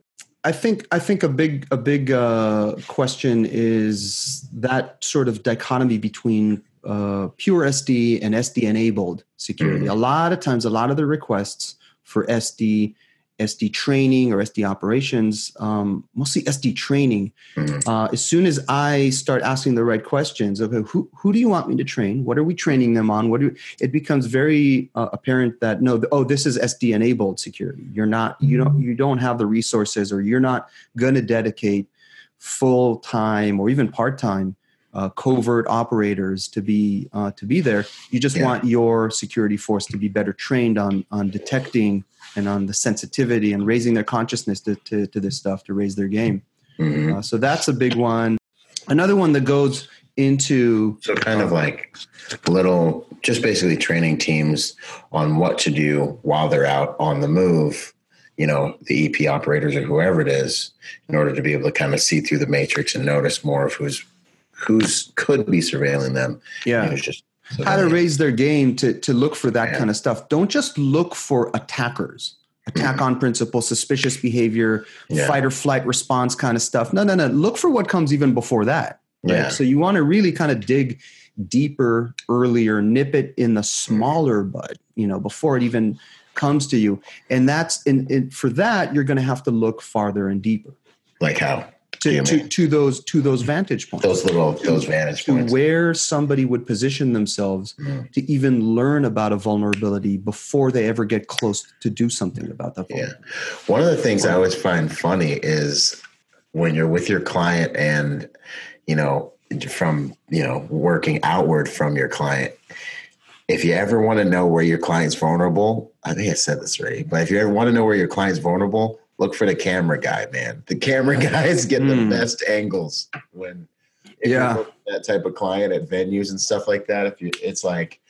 [SPEAKER 2] I think I think a big a big uh, question is that sort of dichotomy between uh, pure SD and SD enabled security. A lot of times, a lot of the requests for SD, SD training or SD operations, um, mostly SD training.
[SPEAKER 1] Mhm.
[SPEAKER 2] Uh, as soon as I start asking the right questions, okay, who who do you want me to train? What are we training them on? What do it becomes very uh, apparent that no, oh, this is SD enabled security. You're not you don't you don't have the resources, or you're not going to dedicate full time or even part time uh, covert operators to be uh, to be there. You just
[SPEAKER 1] Yeah.
[SPEAKER 2] want your security force to be better trained on on detecting and on the sensitivity and raising their consciousness to, to, to this stuff to raise their game.
[SPEAKER 1] Mhm.
[SPEAKER 2] Uh, so that's a big one. Another one that goes into
[SPEAKER 1] So, kind of like little, just basically training teams on what to do while they're out on the move. You know, the EP operators or whoever it is, in order to be able to kind of see through the matrix and notice more of who's who's could be surveilling them.
[SPEAKER 2] yeah
[SPEAKER 1] just so
[SPEAKER 2] how to raise their game to to look for that
[SPEAKER 1] Yeah.
[SPEAKER 2] kind of stuff. Don't just look for attackers. Attack on principal, suspicious behavior,
[SPEAKER 1] Yeah.
[SPEAKER 2] fight or flight response kind of stuff. No, no, no. Look for what comes even before that. right?
[SPEAKER 1] Yeah.
[SPEAKER 2] So you want to really kind of dig deeper earlier, nip it in the smaller bud, you know, before it even comes to you. And that's and, and for that, you're going to have to look farther and deeper.
[SPEAKER 1] like how?
[SPEAKER 2] To, to, to, those to those vantage points.
[SPEAKER 1] Those little those vantage
[SPEAKER 2] to points. Where somebody would position themselves mm. to even learn about a vulnerability before they ever get close to do something about that.
[SPEAKER 1] Yeah. One of the things I always find funny is when you're with your client and you know from you know working outward from your client if you ever want to know where your client's vulnerable i think i said this already but if you ever want to know where your client's vulnerable look for the camera guy man the camera guys get mm. the hmm. best angles when
[SPEAKER 2] yeah
[SPEAKER 1] that type of client at venues and stuff like that if you it's like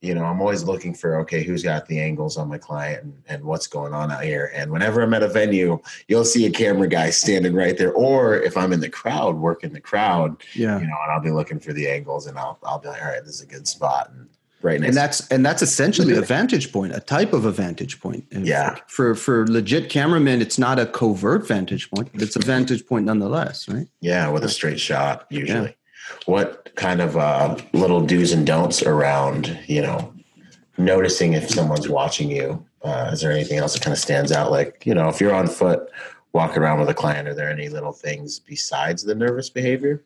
[SPEAKER 1] you know, I'm always looking for okay, who's got the angles on my client and, and, what's going on out here. And whenever I'm at a venue, you'll see a camera guy standing right there. Or if I'm in the crowd, working the crowd,
[SPEAKER 2] yeah,
[SPEAKER 1] you know, and I'll be looking for the angles, and I'll I'll be like, all right, this is a good spot. And right,
[SPEAKER 2] and that's and that's essentially a vantage point, a type of a vantage point.
[SPEAKER 1] And yeah,
[SPEAKER 2] for for legit cameramen, it's not a covert vantage point, but it's a vantage point nonetheless, right?
[SPEAKER 1] Yeah, with a straight shot usually. Yeah what kind of uh, little do's and don'ts around you know noticing if someone's watching you? Uh, is there anything else that kind of stands out? Like you know if you're on foot walking around with a client are there any little things besides the nervous behavior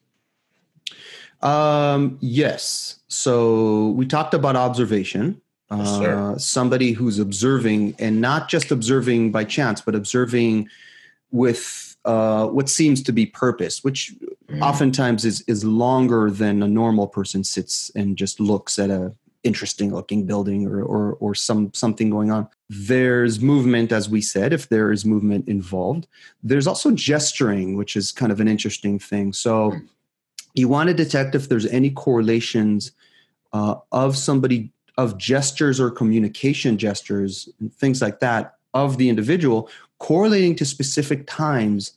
[SPEAKER 2] um, yes so we talked about observation uh, somebody who's observing and not just observing by chance but observing with uh, what seems to be purpose, which mm. oftentimes is is longer than a normal person sits and just looks at a interesting looking building or, or or some something going on. There's movement, as we said, if there is movement involved. There's also gesturing, which is kind of an interesting thing. So mm. You want to detect if there's any correlations uh, of somebody of gestures or communication gestures and things like that of the individual correlating to specific times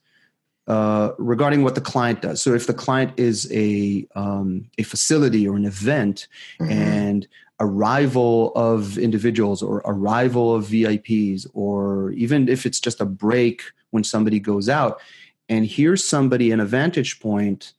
[SPEAKER 2] uh, regarding what the client does. So if the client is a um, a facility or an event mm-hmm. and arrival of individuals or arrival of VIPs or even if it's just a break when somebody goes out and here's somebody in a vantage point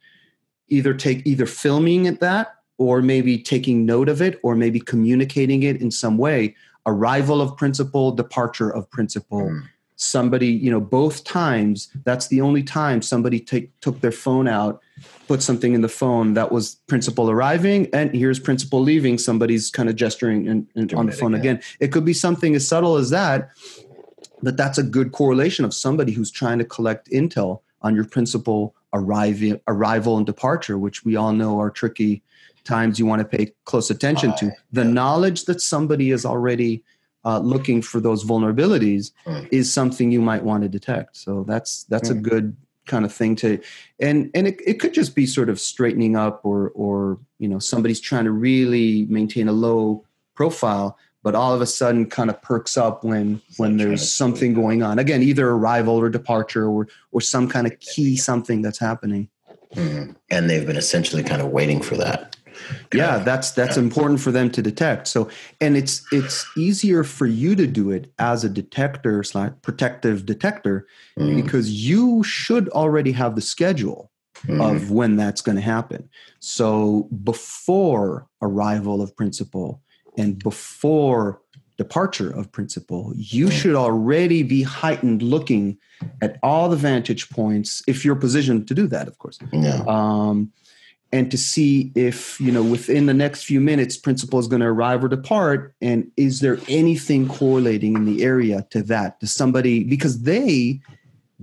[SPEAKER 2] either take either filming at that or maybe taking note of it or maybe communicating it in some way. Arrival of principal departure of principal. Mm somebody you know both times that's the only time somebody take, took their phone out put something in the phone that was principal arriving and here's principal leaving. Somebody's kind of gesturing in, in, on the phone again. again. It could be something as subtle as that but that's a good correlation of somebody who's trying to collect intel on your principal arrival arrival and departure which we all know are tricky times you want to pay close attention to the knowledge that somebody is already uh, looking for those vulnerabilities mm. is something you might want to detect. So that's that's mm. a good kind of thing to and and it, it could just be sort of straightening up or or you know somebody's trying to really maintain a low profile but all of a sudden kind of perks up when when there's something going on again either arrival or departure or or some kind of key something that's happening
[SPEAKER 1] mm. and they've been essentially kind of waiting for that
[SPEAKER 2] yeah that's that's yeah. important for them to detect so and it's it's easier for you to do it as a detector slash protective detector mm. because you should already have the schedule mm. of when that's going to happen so before arrival of principal and before departure of principal you should already be heightened looking at all the vantage points if you're positioned to do that of course.
[SPEAKER 1] Yeah.
[SPEAKER 2] um, and to see if you know within the next few minutes principal is going to arrive or depart and is there anything correlating in the area to that? To somebody because they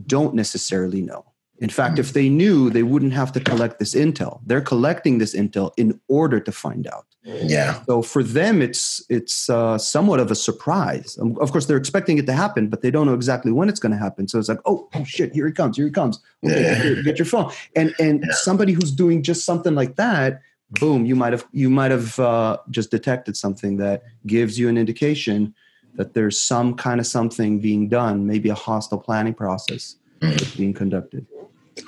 [SPEAKER 2] don't necessarily know. In fact if they knew they wouldn't have to collect this intel. They're collecting this intel in order to find out
[SPEAKER 1] yeah.
[SPEAKER 2] So for them, it's it's uh, somewhat of a surprise. Um, of course, they're expecting it to happen, but they don't know exactly when it's going to happen. So it's like, oh, oh shit, here he comes, here he comes. Okay, yeah. get, your, get, your, phone. And and yeah. somebody who's doing just something like that, boom, you might have you might have uh, just detected something that gives you an indication that there's some kind of something being done, maybe a hostile planning process mm. being conducted.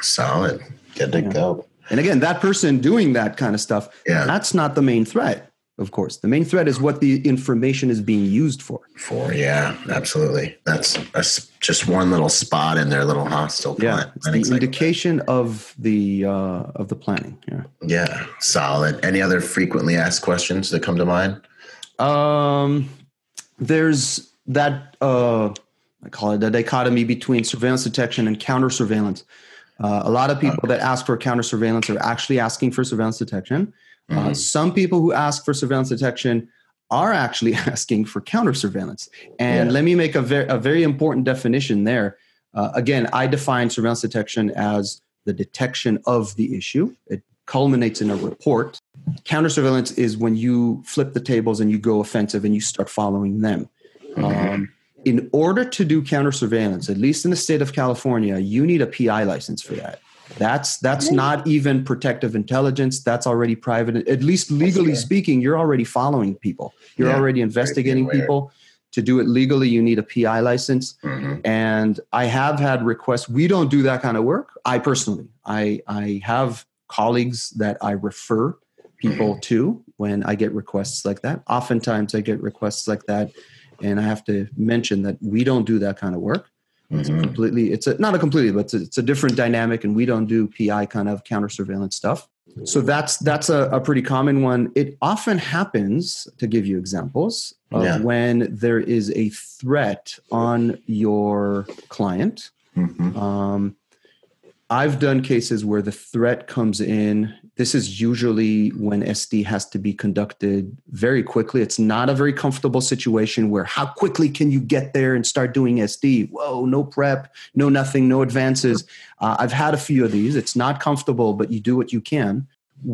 [SPEAKER 1] Solid. Good to yeah. go.
[SPEAKER 2] And again, that person doing that kind of stuff,
[SPEAKER 1] yeah.
[SPEAKER 2] that's not the main threat, of course. The main threat is what the information is being used for.
[SPEAKER 1] For, yeah, absolutely. That's, just one little spot in their little hostile
[SPEAKER 2] plan. Yeah, it's the indication of the uh, of the planning. Yeah.
[SPEAKER 1] Yeah, solid. Any other frequently asked questions that come to mind?
[SPEAKER 2] Um, there's that uh, I call it the dichotomy between surveillance detection and counter surveillance. Uh, a lot of people that ask for counter surveillance are actually asking for surveillance detection. Mm-hmm. Uh, some people who ask for surveillance detection are actually asking for counter surveillance. And yeah. let me make a very, a very important definition there. Uh, again, I define surveillance detection as the detection of the issue. It culminates in a report. Counter surveillance is when you flip the tables and you go offensive and you start following them. Mm-hmm. Um, in order to do counter surveillance, at least in the state of California, you need a PI license for that. That's that's not even protective intelligence. That's already private. At least legally speaking, you're already following people. You're yeah, already investigating people. To do it legally, you need a PI license. Mm-hmm. And I have had requests. We don't do that kind of work. I personally, I I have colleagues that I refer people mm-hmm. to when I get requests like that. Oftentimes, I get requests like that, and I have to mention that we don't do that kind of work. It's mm-hmm. completely, it's a, not a completely, but it's a, it's a, different dynamic, and we don't do PI kind of counter surveillance stuff. So that's that's a, a, pretty common one. It often happens, to give you examples, yeah. when there is a threat on your client. Mm-hmm. Um, I've done cases where the threat comes in. This is usually when SD has to be conducted very quickly. It's not a very comfortable situation where how quickly can you get there and start doing SD? Whoa, no prep, no nothing, no advances. Uh, I've had a few of these. It's not comfortable, but you do what you can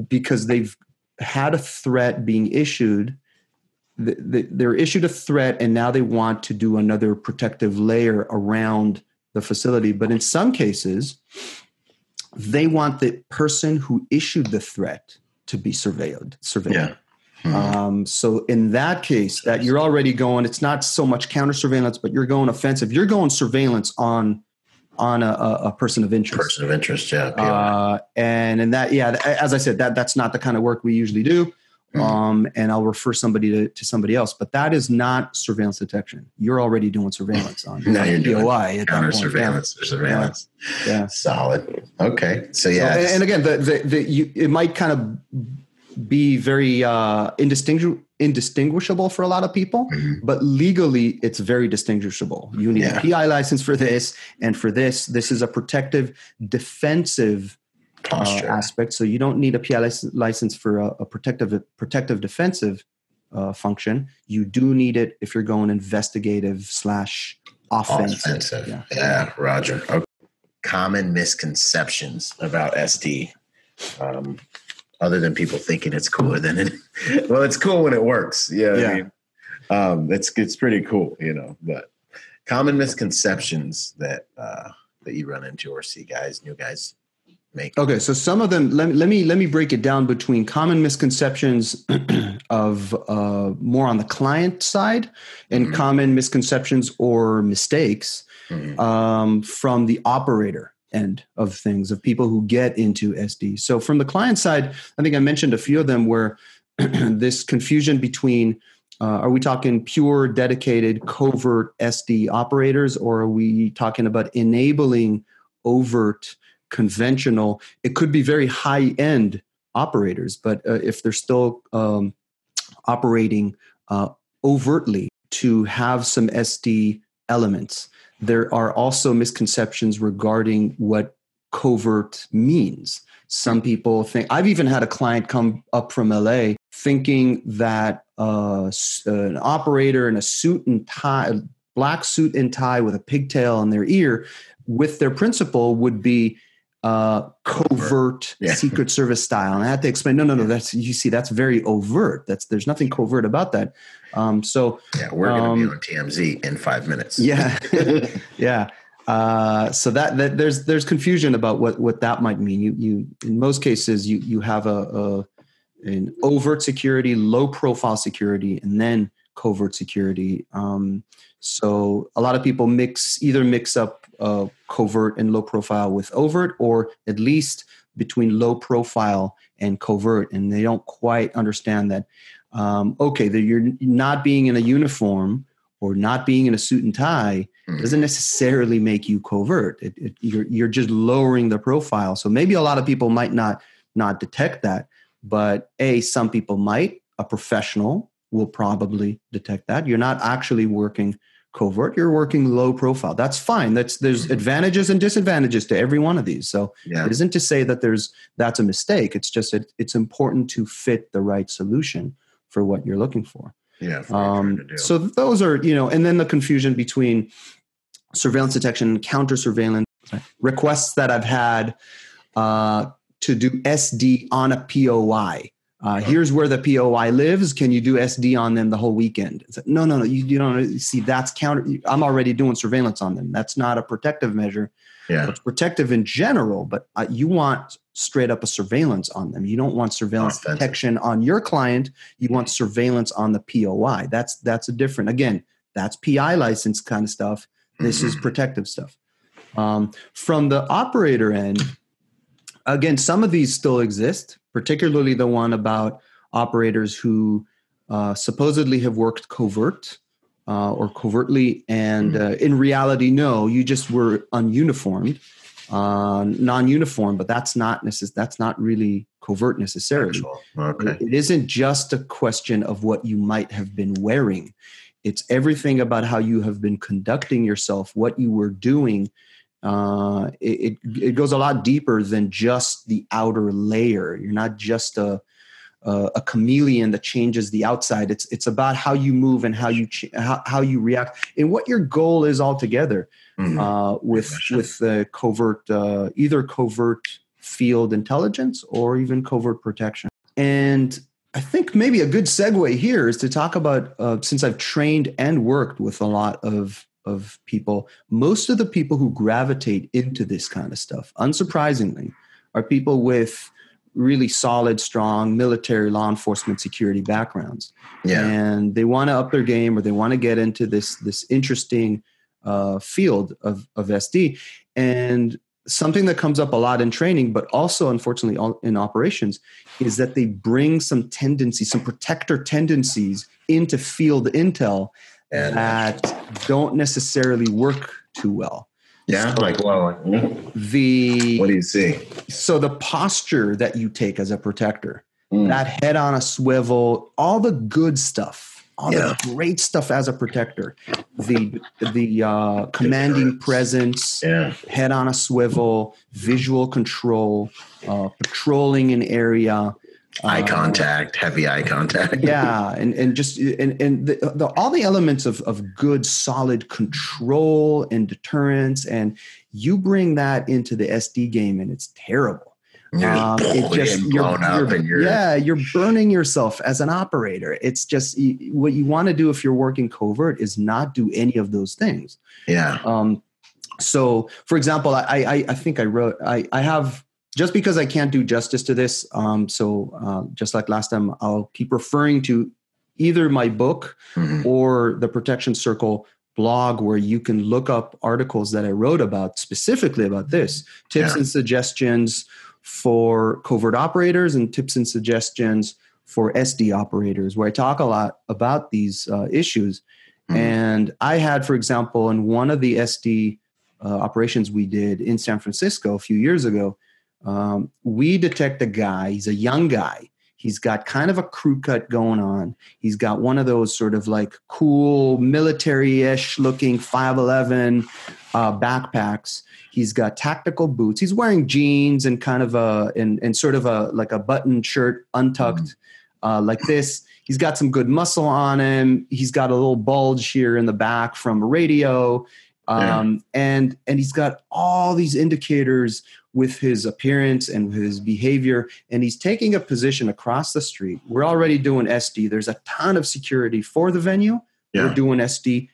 [SPEAKER 2] because they've had a threat being issued. They're issued a threat and now they want to do another protective layer around the facility. But in some cases, they want the person who issued the threat to be surveilled. Surveilled. Yeah. Mm-hmm. Um, so in that case, that you're already going, it's not so much counter surveillance, but you're going offensive. You're going surveillance on on a, a person of interest.
[SPEAKER 1] Person of interest, yeah.
[SPEAKER 2] Uh, and in that, yeah, as I said, that that's not the kind of work we usually do. Mm-hmm. Um, and I'll refer somebody to, to somebody else. But that is not surveillance detection. You're already doing surveillance on
[SPEAKER 1] now you're POI counter surveillance or surveillance. Yeah. yeah. solid. Okay, so yeah,
[SPEAKER 2] so, and, and, again, the, the, the you, it might kind of be very uh, indistinguishable indistinguishable for a lot of people, mm-hmm. but legally it's very distinguishable. You need yeah. a PI license for this, and for this, this is a protective, defensive uh, aspect. So you don't need a PI license for a, a protective protective defensive uh, function. You do need it if you're going investigative slash offensive. offensive.
[SPEAKER 1] Yeah. yeah, Roger. Okay. Common misconceptions about SD. Um, other than people thinking it's cooler than it. well, it's cool when it works. Yeah, yeah. I mean, um, it's it's pretty cool, you know. But common misconceptions that uh, that you run into or see guys, new guys make?
[SPEAKER 2] Okay, so some of them. Let me let me let me break it down between common misconceptions of uh, more on the client side and mm-hmm. common misconceptions or mistakes mm-hmm. um, from the operator end of things of people who get into SD. So from the client side, I think I mentioned a few of them where this confusion between uh, are we talking pure dedicated covert SD operators or are we talking about enabling overt conventional. It could be very high end operators, but uh, if they're still um, operating uh, overtly to have some SD elements, there are also misconceptions regarding what covert means. Some people think, I've even had a client come up from LA thinking that uh, an operator in a suit and tie, black suit and tie with a pigtail in their ear, with their principal would be uh, covert yeah. Secret Service style. And I had to explain, no, no, no, that's, you see, that's very overt. That's, there's nothing covert about that. Um, so,
[SPEAKER 1] yeah, we're going to be um, on TMZ in five minutes.
[SPEAKER 2] Yeah. yeah. Uh, so that, that there's, there's confusion about what, what that might mean. You, you, in most cases, you, you have a, a an overt security, low profile security, and then covert security. Um, so a lot of people mix either mix up uh, covert and low profile with overt, or at least between low profile and covert, and they don't quite understand that. Um, okay, that you're not being in a uniform or not being in a suit and tie mm-hmm. doesn't necessarily make you covert. It, it, you're you're just lowering the profile. So maybe a lot of people might not not detect that, but a some people might. A professional will probably detect that. You're not actually working covert you're working low profile that's fine that's there's
[SPEAKER 1] Mm-hmm.
[SPEAKER 2] advantages and disadvantages to every one of these so
[SPEAKER 1] Yeah.
[SPEAKER 2] it isn't to say that there's that's a mistake it's just that it's important to fit the right solution for what you're looking for
[SPEAKER 1] Yeah. for what you're trying
[SPEAKER 2] um, so those are you know and then the confusion between surveillance detection counter surveillance requests that i've had uh, to do sd on a poi uh, here's where the POI lives. Can you do SD on them the whole weekend? It's like, no, no, no. You, you don't see that's counter. I'm already doing surveillance on them. That's not a protective measure.
[SPEAKER 1] yeah.
[SPEAKER 2] It's protective in general, but uh, you want straight up a surveillance on them. You don't want surveillance
[SPEAKER 1] Offensive.
[SPEAKER 2] detection on your client. You want surveillance on the POI. That's that's a different. Again, that's PI license kind of stuff. This is
[SPEAKER 1] Mhm.
[SPEAKER 2] protective stuff. Um, from the operator end, again, some of these still exist, particularly the one about operators who uh, supposedly have worked covert uh, or covertly, and uh, in reality, no, you just were ununiformed, uh, non-uniform, but that's not necess- That's not really covert necessarily.
[SPEAKER 1] Okay.
[SPEAKER 2] It- it isn't just a question of what you might have been wearing. It's everything about how you have been conducting yourself, what you were doing. Uh, it, it it goes a lot deeper than just the outer layer. You're not just a a, a chameleon that changes the outside. It's it's about how you move and how you ch- how, how you react and what your goal is altogether
[SPEAKER 1] Mhm.
[SPEAKER 2] uh, with
[SPEAKER 1] question.
[SPEAKER 2] with the covert uh, either covert field intelligence or even covert protection. And I think maybe a good segue here is to talk about uh, since I've trained and worked with a lot of of people, most of the people who gravitate into this kind of stuff, unsurprisingly, are people with really solid, strong military, law enforcement, security backgrounds
[SPEAKER 1] yeah.
[SPEAKER 2] and they want to up their game or they want to get into this this interesting uh, field of, of SD. And something that comes up a lot in training, but also unfortunately all- in operations, is that they bring some tendencies, some protector tendencies into field intel
[SPEAKER 1] And
[SPEAKER 2] that don't necessarily work too well.
[SPEAKER 1] yeah. Like, well,
[SPEAKER 2] The
[SPEAKER 1] what do you see?
[SPEAKER 2] so the posture that you take as a protector,
[SPEAKER 1] Mm.
[SPEAKER 2] that head on a swivel, all the good stuff, all
[SPEAKER 1] Yeah.
[SPEAKER 2] the great stuff as a protector, the the uh, commanding presence,
[SPEAKER 1] Yeah.
[SPEAKER 2] head on a swivel, visual control, uh, patrolling an area,
[SPEAKER 1] Eye
[SPEAKER 2] uh,
[SPEAKER 1] contact, heavy eye contact.
[SPEAKER 2] yeah, and and just and and the, the, all the elements of of good, solid control and deterrence, and you bring that into the SD game, and it's terrible.
[SPEAKER 1] You're
[SPEAKER 2] Um, it just
[SPEAKER 1] getting
[SPEAKER 2] you're,
[SPEAKER 1] blown up
[SPEAKER 2] you're-
[SPEAKER 1] and you're
[SPEAKER 2] yeah you're burning yourself as an operator it's just what you want to do if you're working covert is not do any of those things
[SPEAKER 1] yeah.
[SPEAKER 2] um, so for example I, I i think i wrote i i have just because i can't do justice to this um, so uh, just like last time i'll keep referring to either my book
[SPEAKER 1] Mhm.
[SPEAKER 2] or the protection circle blog where you can look up articles that i wrote about specifically about this tips
[SPEAKER 1] Yeah.
[SPEAKER 2] and suggestions for covert operators and tips and suggestions for sd operators where i talk a lot about these uh, issues
[SPEAKER 1] Mhm.
[SPEAKER 2] and i had for example in one of the sd uh, operations we did in san francisco a few years ago um, we detect a guy he's a young guy He's got kind of a crew cut going on. He's got one of those sort of like cool military-ish looking 511 uh, backpacks. He's got tactical boots. He's wearing jeans and kind of a and, and sort of a like a button shirt untucked uh, like this. He's got some good muscle on him. He's got a little bulge here in the back from a radio. Um, and and he's got all these indicators with his appearance and his behavior and he's taking a position across the street. We're already doing sd there's a ton of security for the venue.
[SPEAKER 1] Yeah.
[SPEAKER 2] we're doing sd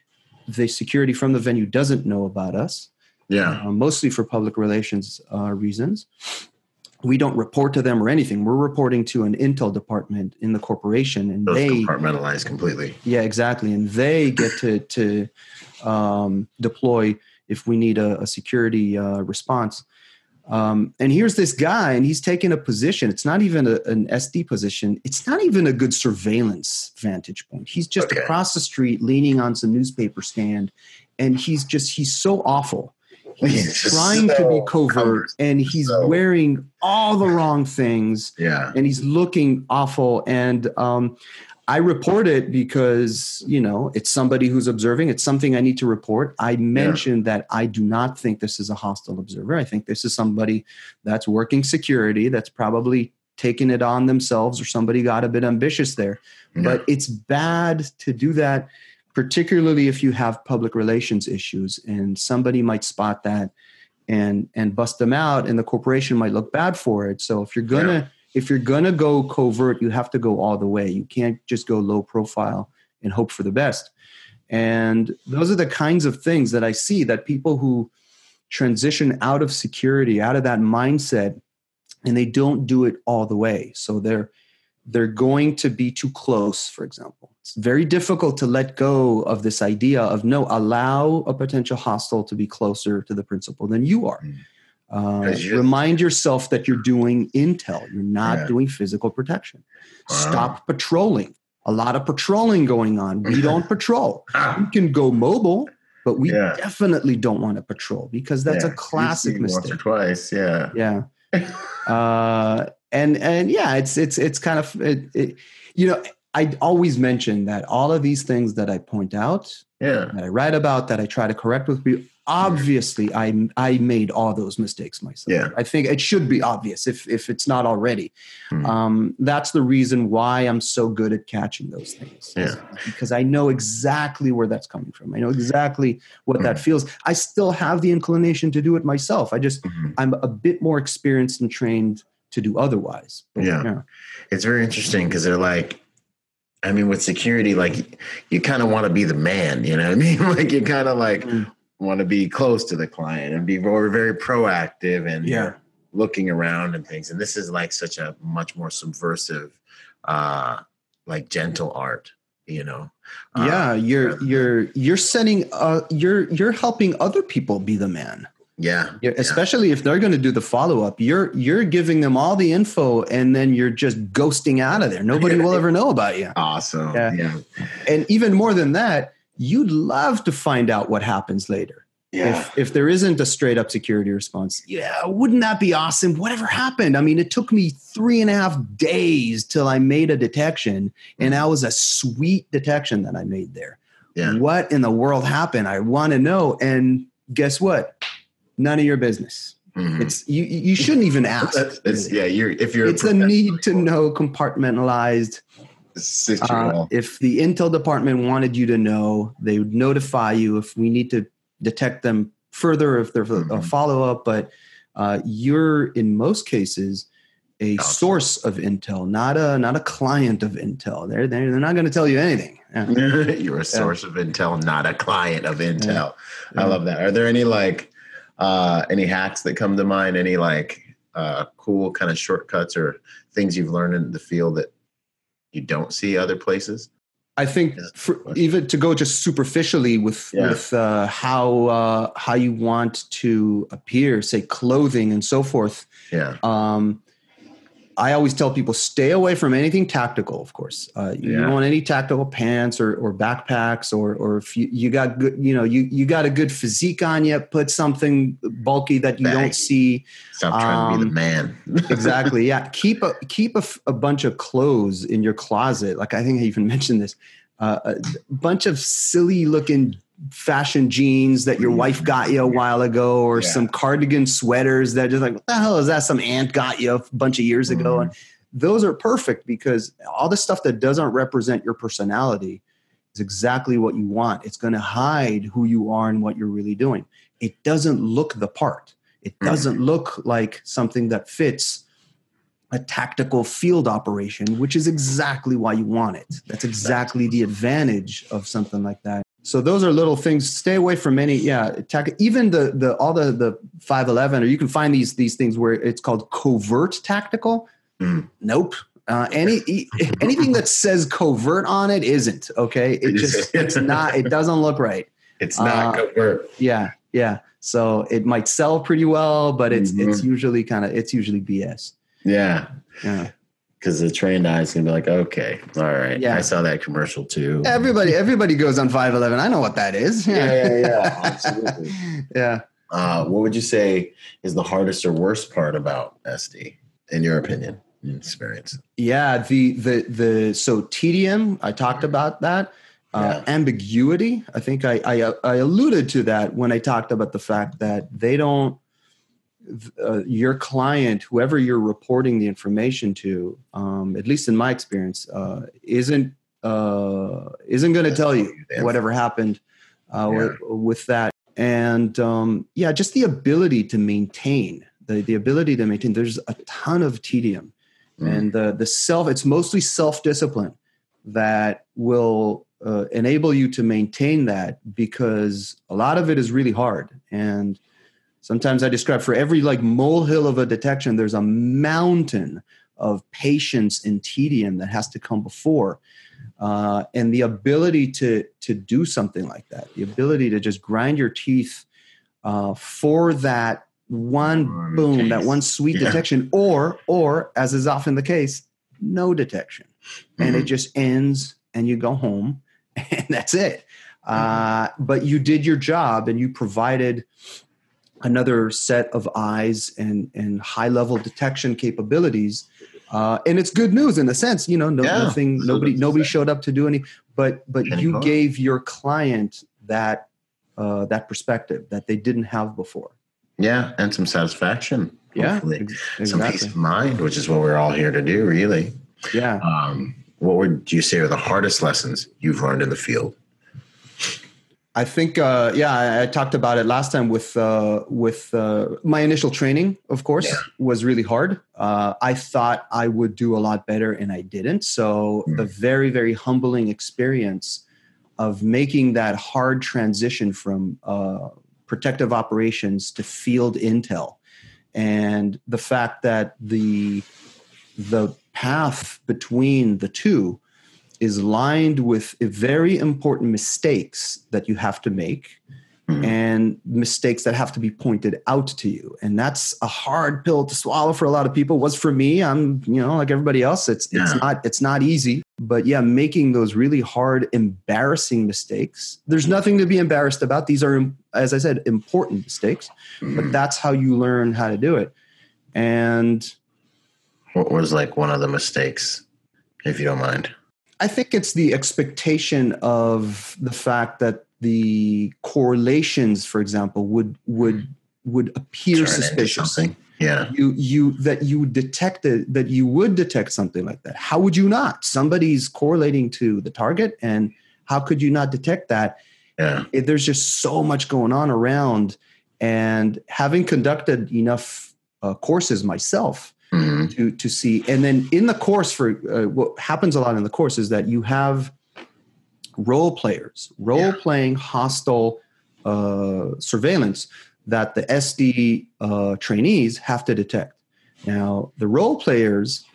[SPEAKER 2] the security from the venue doesn't know about us.
[SPEAKER 1] Yeah.
[SPEAKER 2] uh, mostly for public relations uh, reasons we don't report to them or anything we're reporting to an intel department in the corporation and
[SPEAKER 1] Those
[SPEAKER 2] they
[SPEAKER 1] compartmentalize completely.
[SPEAKER 2] yeah, exactly. And they get to to um, deploy if we need a, a security uh, response. Um, and here's this guy, and he's taking a position. It's not even a, an SD position. It's not even a good surveillance vantage point. He's just
[SPEAKER 1] Okay.
[SPEAKER 2] across the street, leaning on some newspaper stand, and he's just he's so awful. He's trying so to be covert and he's so. wearing all the wrong things
[SPEAKER 1] yeah
[SPEAKER 2] and he's looking awful and um, i report it because you know it's somebody who's observing it's something i need to report i mentioned yeah. that i do not think this is a hostile observer i think this is somebody that's working security that's probably taking it on themselves or somebody got a bit ambitious there yeah. but it's bad to do that particularly if you have public relations issues and somebody might spot that and and bust them out and the corporation might look bad for it. So if you're gonna yeah. if you're gonna go covert you have to go all the way. You can't just go low profile and hope for the best. And those are the kinds of things that i see that people who transition out of security out of that mindset and they don't do it all the way. So they're they're going to be too close for example it's very difficult to let go of this idea of no allow a potential hostile to be closer to the principal than you are mm. uh, remind yourself that you're doing intel you're not yeah. doing physical protection wow. stop patrolling a lot of patrolling going on we don't patrol we can go mobile but we yeah. definitely don't want to patrol because that's yeah. a classic mistake
[SPEAKER 1] once or twice yeah
[SPEAKER 2] yeah uh, and and yeah it's it's it's kind of it, it, you know I always mention that all of these things that I point out,
[SPEAKER 1] yeah,
[SPEAKER 2] that I write about, that I try to correct with people. Obviously, I I made all those mistakes myself.
[SPEAKER 1] Yeah.
[SPEAKER 2] I think it should be obvious if if it's not already. Hmm. Um, that's the reason why I'm so good at catching those things.
[SPEAKER 1] Yeah.
[SPEAKER 2] Because I know exactly where that's coming from. I know exactly what hmm. that feels. I still have the inclination to do it myself. I just mm-hmm. I'm a bit more experienced and trained to do otherwise.
[SPEAKER 1] But, yeah. yeah. It's very interesting because they're like I mean, with security, like you kind of want to be the man, you know what I mean? like you kind of like mm. want to be close to the client and be very, very proactive and
[SPEAKER 2] yeah.
[SPEAKER 1] looking around and things. And this is like such a much more subversive, uh, like gentle art, you know?
[SPEAKER 2] Yeah, uh, you're you're you're sending, uh you're you're helping other people be the man.
[SPEAKER 1] Yeah,
[SPEAKER 2] yeah. Especially if they're going to do the follow up, you're you're giving them all the info, and then you're just ghosting out of there. Nobody will ever know about you.
[SPEAKER 1] Awesome. Yeah. yeah.
[SPEAKER 2] And even more than that, you'd love to find out what happens later.
[SPEAKER 1] Yeah.
[SPEAKER 2] If, if there isn't a straight up security response, yeah, wouldn't that be awesome? Whatever happened? I mean, it took me three and a half days till I made a detection, and that was a sweet detection that I made there.
[SPEAKER 1] Yeah.
[SPEAKER 2] What in the world happened? I want to know. And guess what? None of your business. Mm-hmm. It's you. You shouldn't even ask.
[SPEAKER 1] it's, yeah, you're if you're.
[SPEAKER 2] It's a, a need to know compartmentalized. Uh, if the intel department wanted you to know, they would notify you if we need to detect them further if there's mm-hmm. a, follow up. But uh, you're in most cases a awesome. source of intel, not a not a client of intel. They're they're, they're not going to tell you anything.
[SPEAKER 1] You're a source yeah. of intel, not a client of intel. Yeah. I love that. Are there any like uh, any hacks that come to mind? Any like uh, cool kind of shortcuts or things you've learned in the field that you don't see other places?
[SPEAKER 2] I think for, even to go just superficially with yeah. with uh, how uh, how you want to appear, say clothing and so forth.
[SPEAKER 1] Yeah.
[SPEAKER 2] Um, I always tell people stay away from anything tactical. Of course, uh, you yeah. don't want any tactical pants or, or backpacks, or or if you, you got good, you know, you you got a good physique on you, put something bulky that you Bang. don't see.
[SPEAKER 1] Stop trying um, to be the um, man.
[SPEAKER 2] exactly. Yeah. Keep a keep a, a, bunch of clothes in your closet. Like I think I even mentioned this. Uh, a bunch of silly looking fashion jeans that your wife got you a while ago or yeah. some cardigan sweaters that just like what the hell is that some aunt got you a bunch of years ago mm. and those are perfect because all the stuff that doesn't represent your personality is exactly what you want it's going to hide who you are and what you're really doing it doesn't look the part it mm. doesn't mm. look like something that fits a tactical field operation, which is exactly why you want it. That's exactly the advantage of something like that. So those are little things. Stay away from any, yeah. Tac- even the the all the the five eleven, or you can find these these things where it's called covert tactical. Mm. Nope. Uh, any anything that says covert on it isn't okay. It just it's not. It doesn't look right.
[SPEAKER 1] It's not uh, covert.
[SPEAKER 2] Yeah, yeah. So it might sell pretty well, but it's mm-hmm. it's usually kind of it's usually BS.
[SPEAKER 1] Yeah.
[SPEAKER 2] Yeah
[SPEAKER 1] because the trained eye is gonna be like, okay, all right, yeah, I saw that commercial too.
[SPEAKER 2] Everybody, everybody goes on five eleven. I know what that is.
[SPEAKER 1] Yeah, yeah, yeah, yeah absolutely.
[SPEAKER 2] yeah.
[SPEAKER 1] Uh, what would you say is the hardest or worst part about SD, in your opinion, and experience?
[SPEAKER 2] Yeah, the the the so tedium. I talked about that. Uh, yeah. ambiguity. I think I, I I alluded to that when I talked about the fact that they don't. Uh, your client, whoever you're reporting the information to, um, at least in my experience, uh, isn't uh, isn't going to tell you whatever happened uh, yeah. with, with, that. And um, yeah, just the ability to maintain the the ability to maintain. There's a ton of tedium, mm. and the the self. It's mostly self discipline that will uh, enable you to maintain that because a lot of it is really hard and sometimes i describe for every like molehill of a detection there's a mountain of patience and tedium that has to come before uh, and the ability to to do something like that the ability to just grind your teeth uh, for that one boom that one sweet yeah. detection or or as is often the case no detection mm-hmm. and it mm-hmm. just ends and you go home and that's it. Uh, but you did your job and you provided another set of eyes and, and high level detection capabilities. Uh, and it's good news in a sense, you know, no, yeah, nothing, nobody, nobody showed up to do any, but, but you gave your client that, uh, that perspective that they didn't have before.
[SPEAKER 1] Yeah. And some satisfaction.
[SPEAKER 2] Yeah. Exactly.
[SPEAKER 1] Some peace of mind, which is what we're all here to do, really.
[SPEAKER 2] Yeah.
[SPEAKER 1] Um, what would you say are the hardest lessons you've learned in the field?
[SPEAKER 2] I think, uh, yeah, I, I, talked about it last time with uh, with uh, my initial training. Of course, yeah. was really hard. Uh, I thought I would do a lot better, and I didn't. So, mm. a very, very humbling experience of making that hard transition from uh, protective operations to field intel, and the fact that the the path between the two is lined with very important mistakes that you have to make mm-hmm. and mistakes that have to be pointed out to you and that's a hard pill to swallow for a lot of people was for me i'm you know like everybody else it's yeah. it's not it's not easy but yeah making those really hard embarrassing mistakes there's nothing to be embarrassed about these are as i said important mistakes mm-hmm. but that's how you learn how to do it and
[SPEAKER 1] what was like one of the mistakes, if you don't mind?
[SPEAKER 2] I think it's the expectation of the fact that the correlations, for example, would would would appear Turn suspicious.
[SPEAKER 1] Yeah.
[SPEAKER 2] You you that you detected that you would detect something like that. How would you not? Somebody's correlating to the target and how could you not detect that?
[SPEAKER 1] Yeah.
[SPEAKER 2] It, there's just so much going on around and having conducted enough uh, courses myself, mm-hmm. to to see. And then in the course, for uh, what happens a lot in the course is that you have role players, role yeah. playing hostile uh, surveillance that the SD uh, trainees have to detect. Now, the role players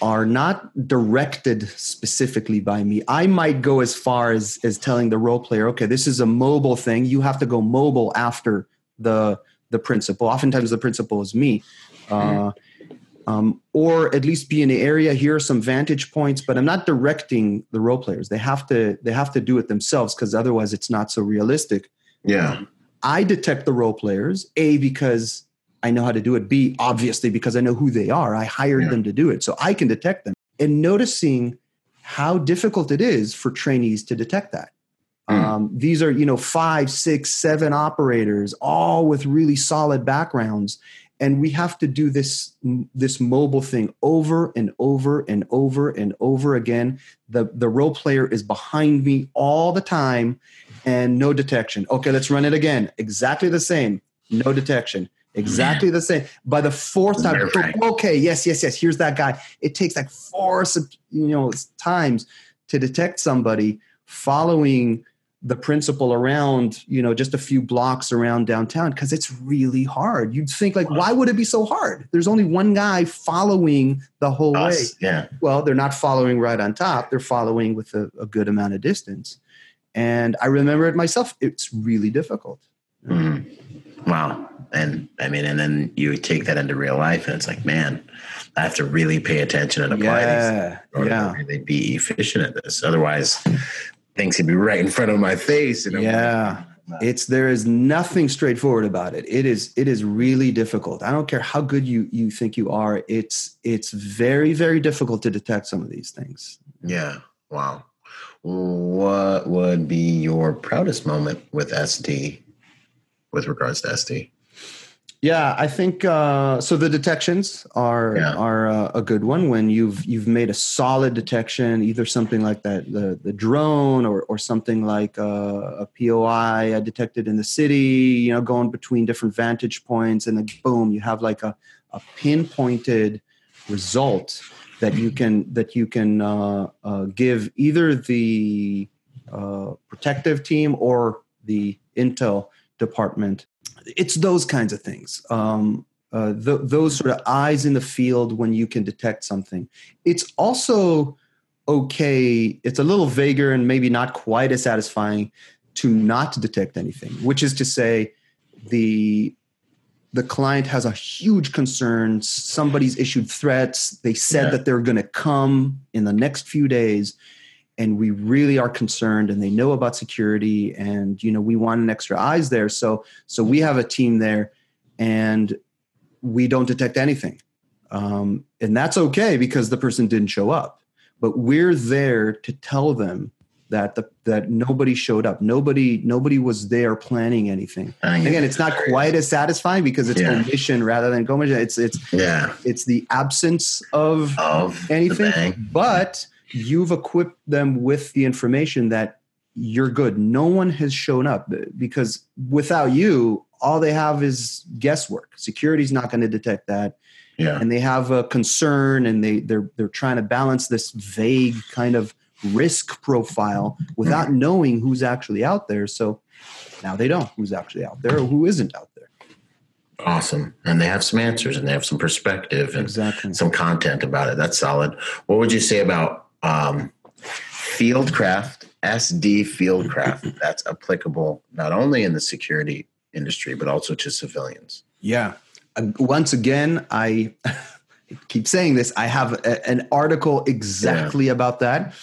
[SPEAKER 2] are not directed specifically by me. I might go as far as, as telling the role player, okay, this is a mobile thing. You have to go mobile after the the principal. Oftentimes, the principal is me. Uh, um, or at least be in the area. Here are some vantage points, but I'm not directing the role players. They have to they have to do it themselves because otherwise it's not so realistic.
[SPEAKER 1] Yeah,
[SPEAKER 2] I detect the role players a because I know how to do it. B obviously because I know who they are. I hired yeah. them to do it, so I can detect them. And noticing how difficult it is for trainees to detect that. Mm. Um, these are you know five, six, seven operators, all with really solid backgrounds, and we have to do this this mobile thing over and over and over and over again. The the role player is behind me all the time and no detection. Okay let's run it again. Exactly the same. No detection. Exactly the same. By the fourth time okay yes yes yes. Here's that guy. It takes like four you know times to detect somebody following the principal around you know just a few blocks around downtown because it's really hard. You'd think like why would it be so hard? There's only one guy following the whole Us, way.
[SPEAKER 1] yeah.
[SPEAKER 2] Well they're not following right on top. They're following with a, a good amount of distance. And i remember it myself. It's really difficult.
[SPEAKER 1] Mm. wow. And i mean and then you take that into real life and it's like man i have to really pay attention and apply
[SPEAKER 2] yeah,
[SPEAKER 1] these
[SPEAKER 2] in order yeah. to
[SPEAKER 1] really be efficient at this. Otherwise things could be right in front of my face.
[SPEAKER 2] And yeah, it's there is nothing straightforward about it. It is it is really difficult. I don't care how good you you think you are. It's it's very very difficult to detect some of these things.
[SPEAKER 1] Yeah. Wow. What would be your proudest moment with SD with regards to SD?
[SPEAKER 2] Yeah, I think uh, so. The detections are yeah. are uh, a good one when you've you've made a solid detection, either something like that the the drone or or something like uh, a POI detected in the city. You know, going between different vantage points, and then boom, you have like a a pinpointed result that you can that you can uh, uh, give either the uh, protective team or the intel department it's those kinds of things. Um, uh, th- those sort of eyes in the field when you can detect something. It's also okay. It's a little vaguer and maybe not quite as satisfying to not detect anything, which is to say, the the client has a huge concern. Somebody's issued threats. They said yeah. that they're going to come in the next few days and we really are concerned and they know about security and you know we want an extra eyes there. So so we have a team there and we don't detect anything. Um, and that's okay because the person didn't show up but we're there to tell them that the, that nobody showed up. Nobody nobody was there planning anything. Again it's not quite as satisfying because it's yeah. omission rather than commission. It's it's
[SPEAKER 1] yeah.
[SPEAKER 2] it's the absence of, of anything but you've equipped them with the information that you're good. No one has shown up because without you, all they have is guesswork. Security's not going to detect that.
[SPEAKER 1] Yeah.
[SPEAKER 2] And they have a concern and they they're they're trying to balance this vague kind of risk profile without mm-hmm. knowing who's actually out there. So now they don't who's actually out there or who isn't out there.
[SPEAKER 1] Awesome. And they have some answers and they have some perspective and
[SPEAKER 2] exactly.
[SPEAKER 1] some content about it. That's solid. What would you say about um, fieldcraft, SD fieldcraft, that's applicable not only in the security industry, but also to civilians.
[SPEAKER 2] Yeah. Once again, I keep saying this. I have a, an article exactly yeah. about that.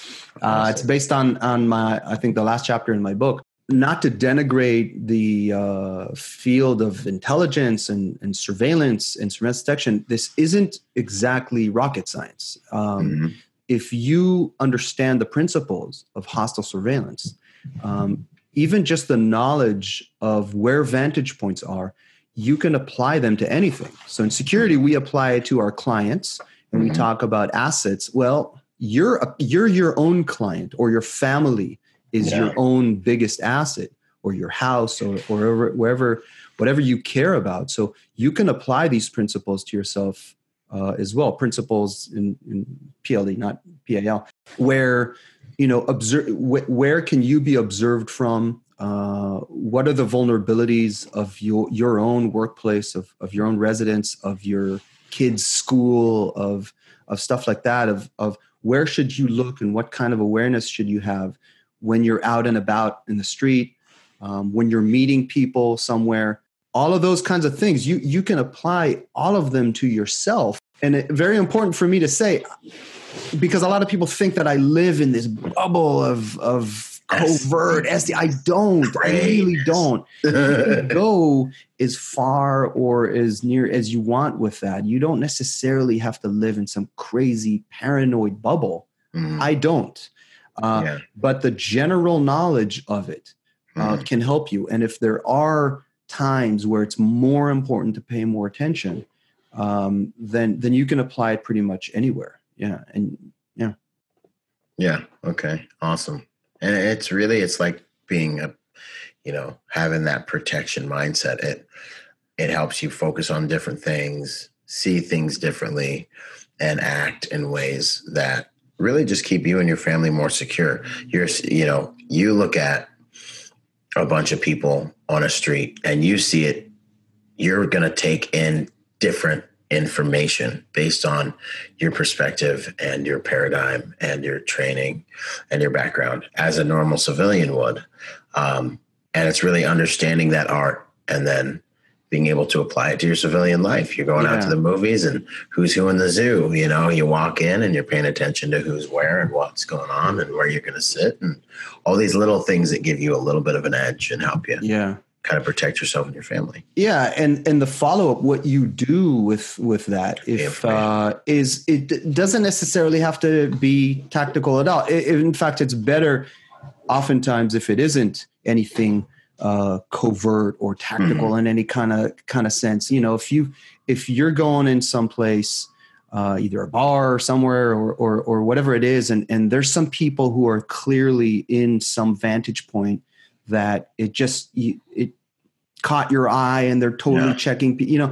[SPEAKER 2] Uh, it's based on on my, I think, the last chapter in my book. Not to denigrate the uh, field of intelligence and, and surveillance and surveillance detection, this isn't exactly rocket science. Um, mm-hmm if you understand the principles of hostile surveillance, um, even just the knowledge of where vantage points are, you can apply them to anything. So in security, we apply it to our clients and we mm-hmm. talk about assets. Well, you're a, you're your own client or your family is yeah. your own biggest asset or your house or, or wherever, wherever whatever you care about. So you can apply these principles to yourself uh, as well, principles in, in not PAL, where you know observe wh- where can you be observed from? Uh, what are the vulnerabilities of your your own workplace, of of your own residence, of your kids' school, of of stuff like that? Of of where should you look and what kind of awareness should you have when you're out and about in the street, um, when you're meeting people somewhere? all of those kinds of things you you can apply all of them to yourself and it, very important for me to say because a lot of people think that i live in this bubble of of covert SD. I don't. I really don't. go as far or as near as you want with that. You don't necessarily have to live in some crazy paranoid bubble. Mm. I don't. Uh, yeah. But the general knowledge of it uh, mm. can help you. And if there are times where it's more important to pay more attention, um, then then you can apply it pretty much anywhere. Yeah, and yeah,
[SPEAKER 1] yeah. Okay, awesome. And it's really it's like being a, you know, having that protection mindset. It it helps you focus on different things, see things differently, and act in ways that really just keep you and your family more secure. You're, you know, you look at a bunch of people on a street and you see it, you're going to take in different information based on your perspective and your paradigm and your training and your background as a normal civilian would. Um, and it's really understanding that art and then being able to apply it to your civilian life. You're going yeah. out to the movies and who's who in the zoo. You know, you walk in and you're paying attention to who's where and what's going on and where you're going to sit and all these little things that give you a little bit of an edge and help you.
[SPEAKER 2] Yeah.
[SPEAKER 1] Kind of protect yourself and your family.
[SPEAKER 2] Yeah, and and the follow up, what you do with with that, if uh, is it doesn't necessarily have to be tactical at all. It, in fact, it's better oftentimes if it isn't anything uh, covert or tactical mm-hmm. in any kind of kind of sense. You know, if you if you're going in someplace, uh, either a bar or somewhere or, or or whatever it is, and and there's some people who are clearly in some vantage point that it just it caught your eye and they're totally yeah. checking you know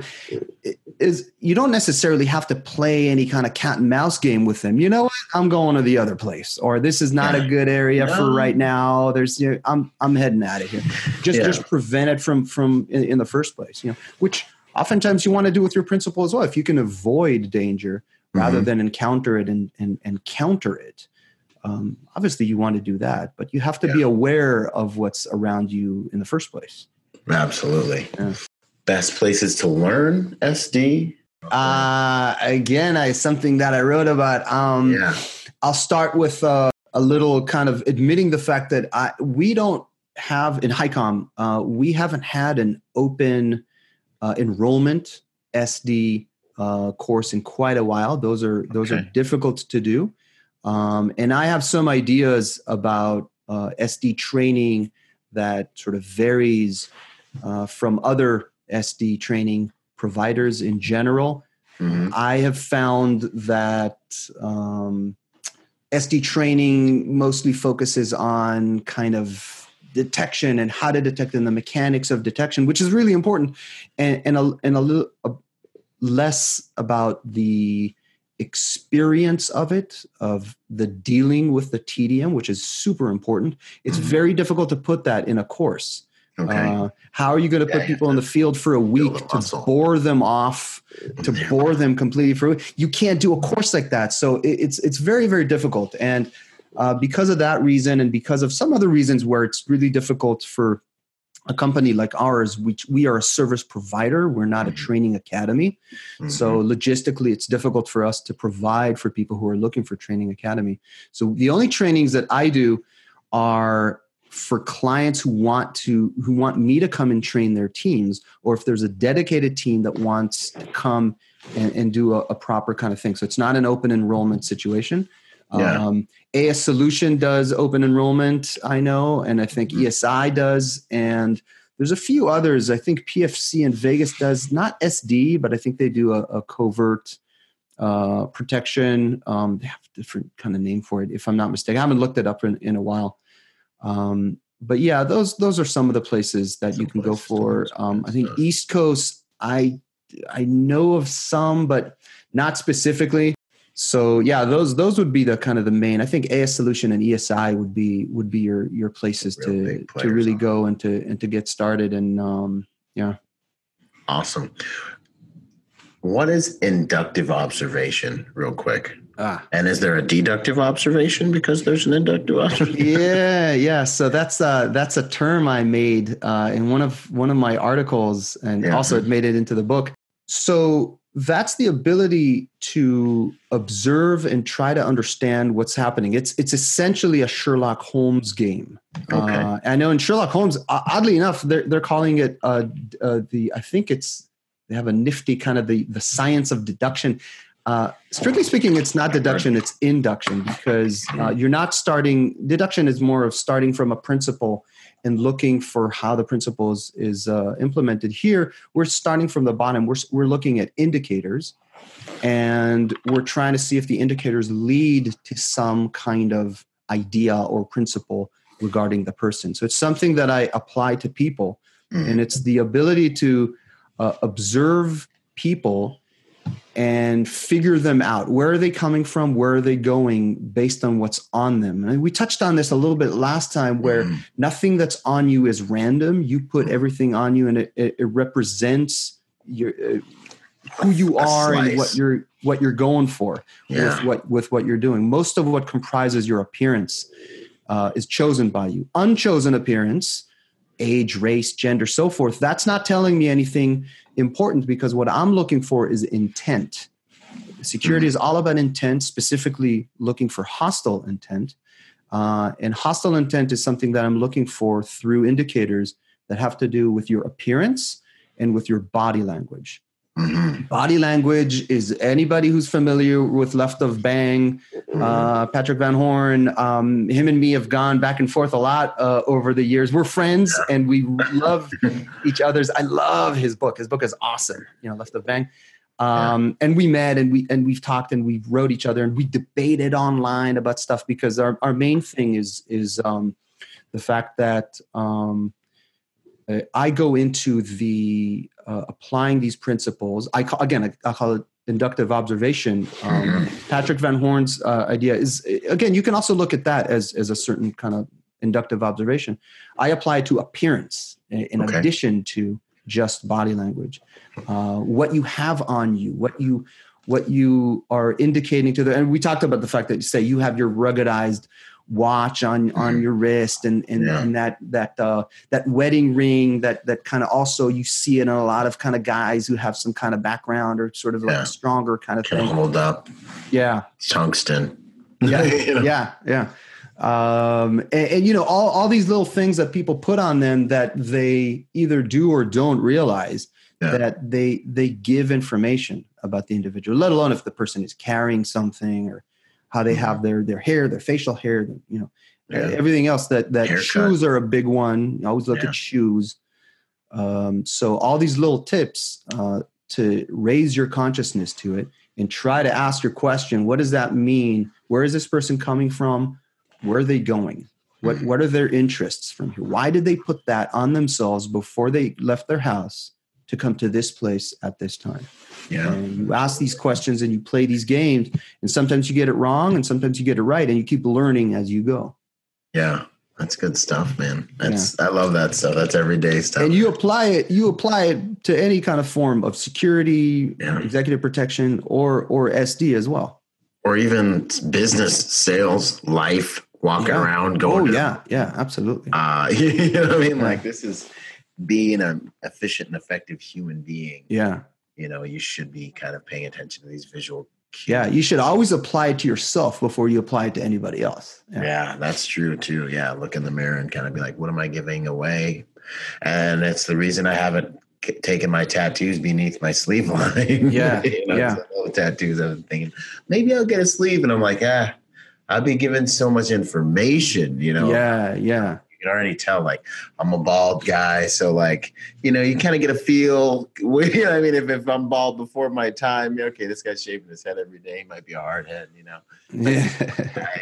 [SPEAKER 2] is you don't necessarily have to play any kind of cat and mouse game with them you know what i'm going to the other place or this is not yeah. a good area no. for right now there's you know, i'm i'm heading out of here just yeah. just prevent it from from in, in, the first place you know which oftentimes you want to do with your principal as well if you can avoid danger rather mm-hmm. than encounter it and and, and counter it um, obviously you want to do that but you have to be aware of what's around you in the first place
[SPEAKER 1] Absolutely. Yeah. Best places to learn SD?
[SPEAKER 2] Uh, again, I something that I wrote about. Um, yeah. I'll start with uh, a little kind of admitting the fact that I, we don't have in HighCom, uh, we haven't had an open uh, enrollment SD uh, course in quite a while. Those are those okay. are difficult to do, um, and I have some ideas about uh, SD training that sort of varies uh, from other SD training providers in general. Mm-hmm. I have found that um, SD training mostly focuses on kind of detection and how to detect and the mechanics of detection, which is really important, and, and a, and a little a, less about the experience of it, of the dealing with the tedium, which is super important. It's mm-hmm. very difficult to put that in a course. Okay. Uh, how are you going to put people in the field for a week to bore them off, to bore them completely for? You can't do a course like that. So it, it's it's very very difficult, and uh, because of that reason, and because of some other reasons where it's really difficult for a company like ours, which we are a service provider, we're not a mm-hmm. training academy. Mm-hmm. So logistically, it's difficult for us to provide for people who are looking for training academy. So the only trainings that I do are for clients who want to who want me to come and train their teams or if there's a dedicated team that wants to come and, and do a, a, proper kind of thing so it's not an open enrollment situation yeah. um, as solution does open enrollment i know and i think mm-hmm. esi does and there's a few others i think pfc in vegas does not sd but i think they do a, a covert uh, protection um, they have a different kind of name for it if i'm not mistaken i haven't looked it up in, in a while um, but yeah, those those are some of the places that some you can go for. Um, I think East Coast, I I know of some, but not specifically. So yeah, those those would be the kind of the main. I think AS Solution and ESI would be would be your your places to to really go and to and to get started. And um, yeah,
[SPEAKER 1] awesome. What is inductive observation, real quick? Ah. And is there a deductive observation because there's an inductive observation?
[SPEAKER 2] yeah, yeah. So that's uh that's a term I made uh, in one of one of my articles, and yeah. also it made it into the book. So that's the ability to observe and try to understand what's happening. It's it's essentially a Sherlock Holmes game. Okay. Uh, I know in Sherlock Holmes, oddly enough, they're they're calling it uh, uh, the I think it's they have a nifty kind of the the science of deduction. Uh, strictly speaking, it's not deduction, it's induction because uh, you're not starting, deduction is more of starting from a principle and looking for how the principle is, is uh, implemented. Here, we're starting from the bottom, we're, we're looking at indicators and we're trying to see if the indicators lead to some kind of idea or principle regarding the person. So it's something that I apply to people, mm. and it's the ability to uh, observe people and figure them out. Where are they coming from? Where are they going based on what's on them? And we touched on this a little bit last time where mm. nothing that's on you is random. You put everything on you and it, it, it represents your uh, who you are and what you're what you're going for yeah. with what with what you're doing. Most of what comprises your appearance uh, is chosen by you. Unchosen appearance age, race, gender, so forth, that's not telling me anything important because what I'm looking for is intent. Security is all about intent, specifically looking for hostile intent. Uh, and hostile intent is something that I'm looking for through indicators that have to do with your appearance and with your body language. Mm-hmm. Body language is anybody who's familiar with Left of Bang, mm-hmm. uh, Patrick Van Horn. Um, him and me have gone back and forth a lot uh, over the years. We're friends yeah. and we love each other's. I love his book. His book is awesome. You know, Left of Bang. Um, yeah. And we met and we and we've talked and we wrote each other and we debated online about stuff because our, our main thing is is um, the fact that um, I go into the uh, applying these principles. I call, again, I, I call it inductive observation. Um, mm-hmm. Patrick Van Horn's uh, idea is again, you can also look at that as as a certain kind of inductive observation. I apply it to appearance in okay. addition to just body language. Uh, what you have on you, what you what you are indicating to the and we talked about the fact that you say you have your ruggedized watch on on mm-hmm. your wrist and and, yeah. and that that uh, that wedding ring that that kind of also you see it in a lot of kind of guys who have some kind of background or sort of like yeah. a stronger kind of
[SPEAKER 1] Can
[SPEAKER 2] thing.
[SPEAKER 1] hold up.
[SPEAKER 2] Yeah.
[SPEAKER 1] Tungsten.
[SPEAKER 2] Yeah. you know? Yeah. Yeah. Um, and, and, you know all all these little things that people put on them that they either do or don't realize yeah. that they they give information about the individual, let alone if the person is carrying something or how they have mm-hmm. their their hair, their facial hair, you know, yeah. everything else. That that Haircut. shoes are a big one. You always look yeah. at shoes. Um, so all these little tips uh, to raise your consciousness to it and try to ask your question: What does that mean? Where is this person coming from? Where are they going? What mm-hmm. what are their interests from here? Why did they put that on themselves before they left their house to come to this place at this time? Yeah. And you ask these questions and you play these games, and sometimes you get it wrong, and sometimes you get it right, and you keep learning as you go.
[SPEAKER 1] Yeah, that's good stuff, man. That's yeah. I love that stuff. That's everyday stuff.
[SPEAKER 2] And you apply it. You apply it to any kind of form of security, yeah. executive protection, or or SD as well,
[SPEAKER 1] or even business, sales, life, walking yeah. around, going.
[SPEAKER 2] Oh yeah, yeah, absolutely.
[SPEAKER 1] Uh, you know what I mean? Like this is being an efficient and effective human being.
[SPEAKER 2] Yeah
[SPEAKER 1] you know you should be kind of paying attention to these visual
[SPEAKER 2] cues. yeah you should always apply it to yourself before you apply it to anybody else
[SPEAKER 1] yeah. yeah that's true too yeah look in the mirror and kind of be like what am i giving away and it's the reason i haven't taken my tattoos beneath my sleeve line
[SPEAKER 2] yeah you know, yeah
[SPEAKER 1] tattoos i was thinking maybe i'll get a sleeve and i'm like ah I'll be given so much information, you know.
[SPEAKER 2] Yeah, yeah
[SPEAKER 1] you can already tell like I'm a bald guy, so like you know you kind of get a feel. You know, I mean, if, if I'm bald before my time, okay, this guy's shaving his head every day. He might be a hard head, you know.
[SPEAKER 2] Yeah.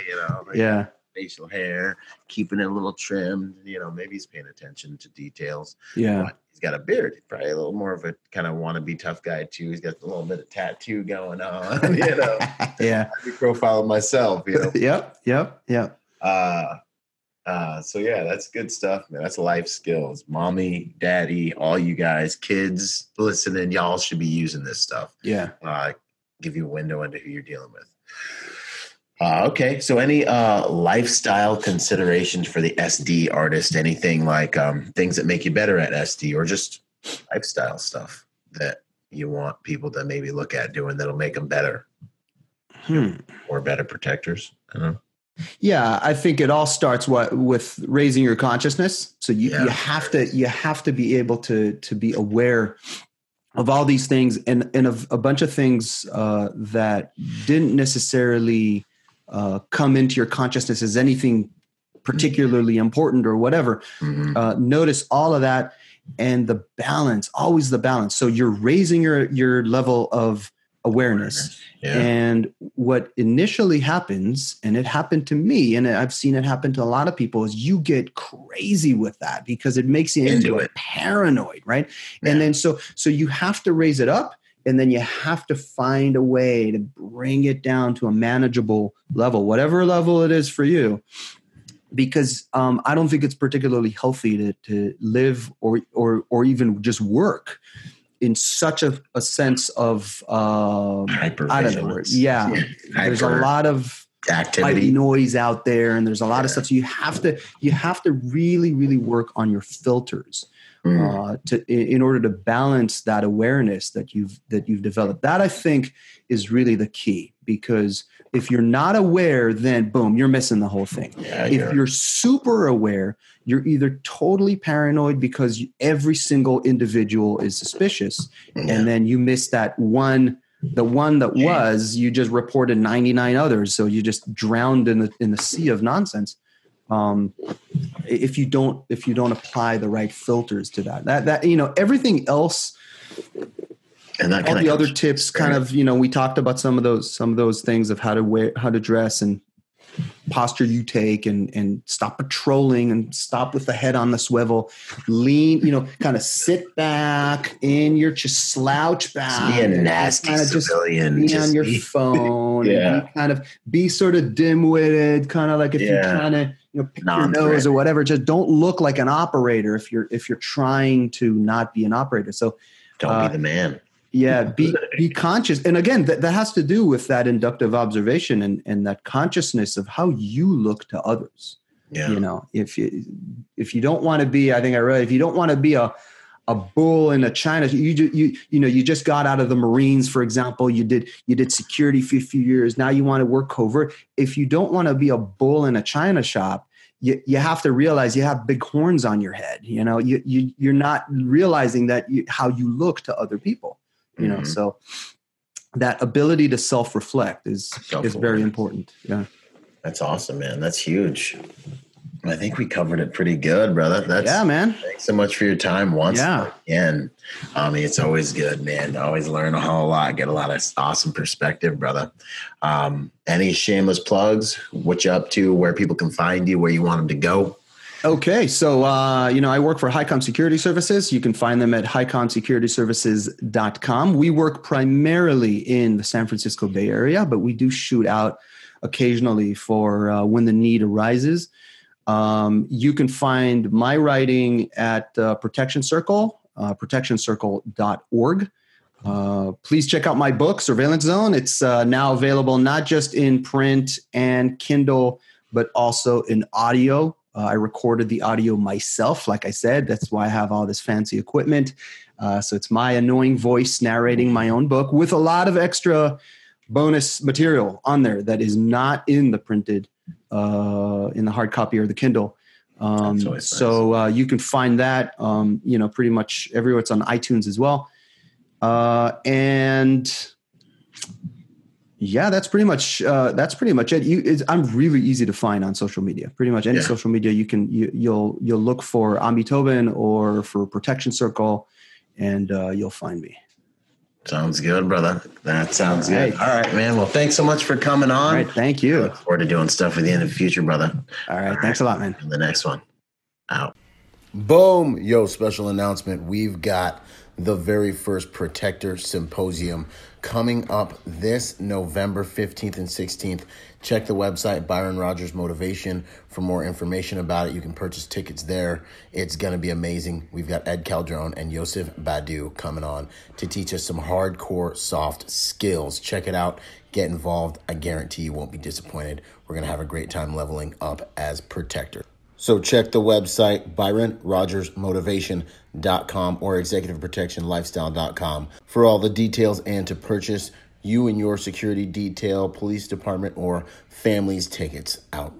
[SPEAKER 1] you know.
[SPEAKER 2] Like yeah.
[SPEAKER 1] Facial hair, keeping it a little trimmed. You know, maybe he's paying attention to details.
[SPEAKER 2] Yeah. But
[SPEAKER 1] he's got a beard. Probably a little more of a kind of wannabe tough guy too. He's got a little bit of tattoo going on. You know.
[SPEAKER 2] yeah.
[SPEAKER 1] I profile myself. You know.
[SPEAKER 2] yep. Yep. Yep.
[SPEAKER 1] Uh, uh, so yeah, that's good stuff, man. That's life skills. Mommy, daddy, all you guys, kids listening, y'all should be using this stuff.
[SPEAKER 2] Yeah.
[SPEAKER 1] Uh, give you a window into who you're dealing with. Uh, okay, so any uh, lifestyle considerations for the SD artist? Anything like um, things that make you better at SD, or just lifestyle stuff that you want people to maybe look at doing that'll make them better,
[SPEAKER 2] hmm.
[SPEAKER 1] or better protectors? I don't know.
[SPEAKER 2] Yeah, I think it all starts what with raising your consciousness. So you, yeah. you have to you have to be able to to be aware of all these things and and of a bunch of things uh, that didn't necessarily uh, come into your consciousness as anything particularly important or whatever. Mm-hmm. Uh, notice all of that and the balance, always the balance. So you're raising your your level of awareness. Yeah. And what initially happens, and it happened to me, and I've seen it happen to a lot of people, is you get crazy with that because it makes you into, into paranoid, right? Yeah. And then so so you have to raise it up and then you have to find a way to bring it down to a manageable level, whatever level it is for you. Because um, I don't think it's particularly healthy to, to live or, or, or even just work in such a, a sense of um, I don't know. Yeah, there's a lot of
[SPEAKER 1] activity
[SPEAKER 2] noise out there and there's a lot yeah. of stuff. So you have to you have to really really work on your filters mm. uh, to in, order to balance that awareness that you've that you've developed. That i think is really the key because if you're not aware then boom you're missing the whole thing. Yeah, if you're super aware you're either totally paranoid because every single individual is suspicious yeah. and then you miss that one the one that was you just reported 99 others so you just drowned in the in the sea of nonsense. Um, if you don't if you don't apply the right filters to that that that you know everything else and that all the other tips kind of you know we talked about some of those some of those things of how to wear how to dress and posture you take and and stop patrolling and stop with the head on the swivel. Lean you know kind of sit back in your just slouch back.
[SPEAKER 1] Be a nasty kind of civilian
[SPEAKER 2] just be just on your be, phone yeah. kind of be sort of dim-witted kind of like if yeah. you're trying to you know pick your nose or whatever. Just don't look like an operator if you're if you're trying to not be an operator. So
[SPEAKER 1] don't uh, be the man
[SPEAKER 2] yeah be be conscious. And again that, that has to do with that inductive observation and and that consciousness of how you look to others. Yeah. you know if you if you don't want to be i think i read if you don't want to be a a bull in a china you you you know you just got out of the marines for example you did you did security for a few years now you want to work covert. If you don't want to be a bull in a china shop you, you have to realize you have big horns on your head you know? You, you you're not realizing that you, how you look to other people you know mm-hmm. so that ability to self-reflect is is very important yeah
[SPEAKER 1] that's awesome man that's huge I think we covered it pretty good, brother. That's
[SPEAKER 2] yeah, man.
[SPEAKER 1] Thanks so much for your time once yeah. again. I mean, it's always good, man. always learn a whole lot, get a lot of awesome perspective, brother. Um, any shameless plugs? What you up to? Where people can find you? Where you want them to go?
[SPEAKER 2] Okay, so uh, you know I work for HighCom Security Services. You can find them at highcomsecurityservices.com. We work primarily in the San Francisco Bay Area, but we do shoot out occasionally for uh, when the need arises. Um, you can find my writing at uh, Protection Circle, uh, protectioncircle.org. Uh, please check out my book, Surveillance Zone. It's uh, now available not just in print and Kindle, but also in audio. Uh, I recorded the audio myself, like I said. That's why I have all this fancy equipment. Uh, so it's my annoying voice narrating my own book with a lot of extra bonus material on there that is not in the printed, uh, in the hard copy or the Kindle. Um, so uh, you can find that, um, you know, pretty much everywhere. It's on iTunes as well. Uh, and yeah that's pretty much uh, that's pretty much it. You, i'm really easy to find on social media. Pretty much any yeah. social media you can you, will you'll, you'll look for Ami Toben or for protection circle and uh, you'll find me.
[SPEAKER 1] Sounds good brother. That sounds all good. Right. all right man. Well thanks so much for coming on. All
[SPEAKER 2] right thank you.
[SPEAKER 1] I look forward to doing stuff with you in the future brother.
[SPEAKER 2] All right all thanks right. a lot man.
[SPEAKER 1] The next one. Out. Boom. Yo special announcement. We've got the very first protector symposium coming up this November 15th and 16th. Check the website, Byron Rogers Motivation, for more information about it. You can purchase tickets there. It's going to be amazing. We've got Ed Calderon and Yosef Badu coming on to teach us some hardcore soft skills. Check it out. Get involved. I guarantee you won't be disappointed. We're going to have a great time leveling up as protector. So check the website, ByronRogersMotivation.com or ExecutiveProtectionLifestyle.com for all the details and to purchase you and your security detail, police department, or family's tickets out.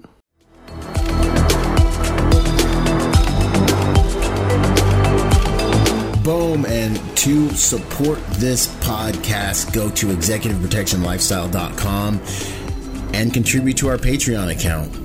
[SPEAKER 1] Boom. And to support this podcast, go to executiveprotectionlifestyle.com and contribute to our Patreon account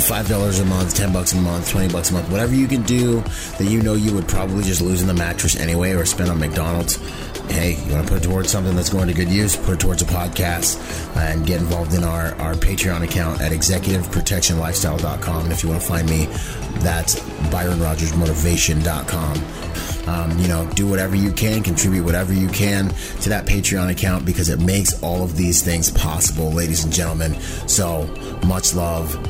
[SPEAKER 1] five dollars a month, ten bucks a month, twenty bucks a month, whatever you can do that you know you would probably just lose in the mattress anyway or spend on McDonald's. Hey, you want to put it towards something that's going to good use? Put it towards a podcast and get involved in our, our Patreon account at executiveprotectionlifestyle.com. And if you want to find me, that's byronrogersmotivation.com. Um, you know, do whatever you can, contribute whatever you can to that Patreon account because it makes all of these things possible, ladies and gentlemen. So much love.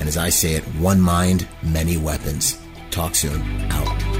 [SPEAKER 1] And as I say it, one mind, many weapons. Talk soon. Out.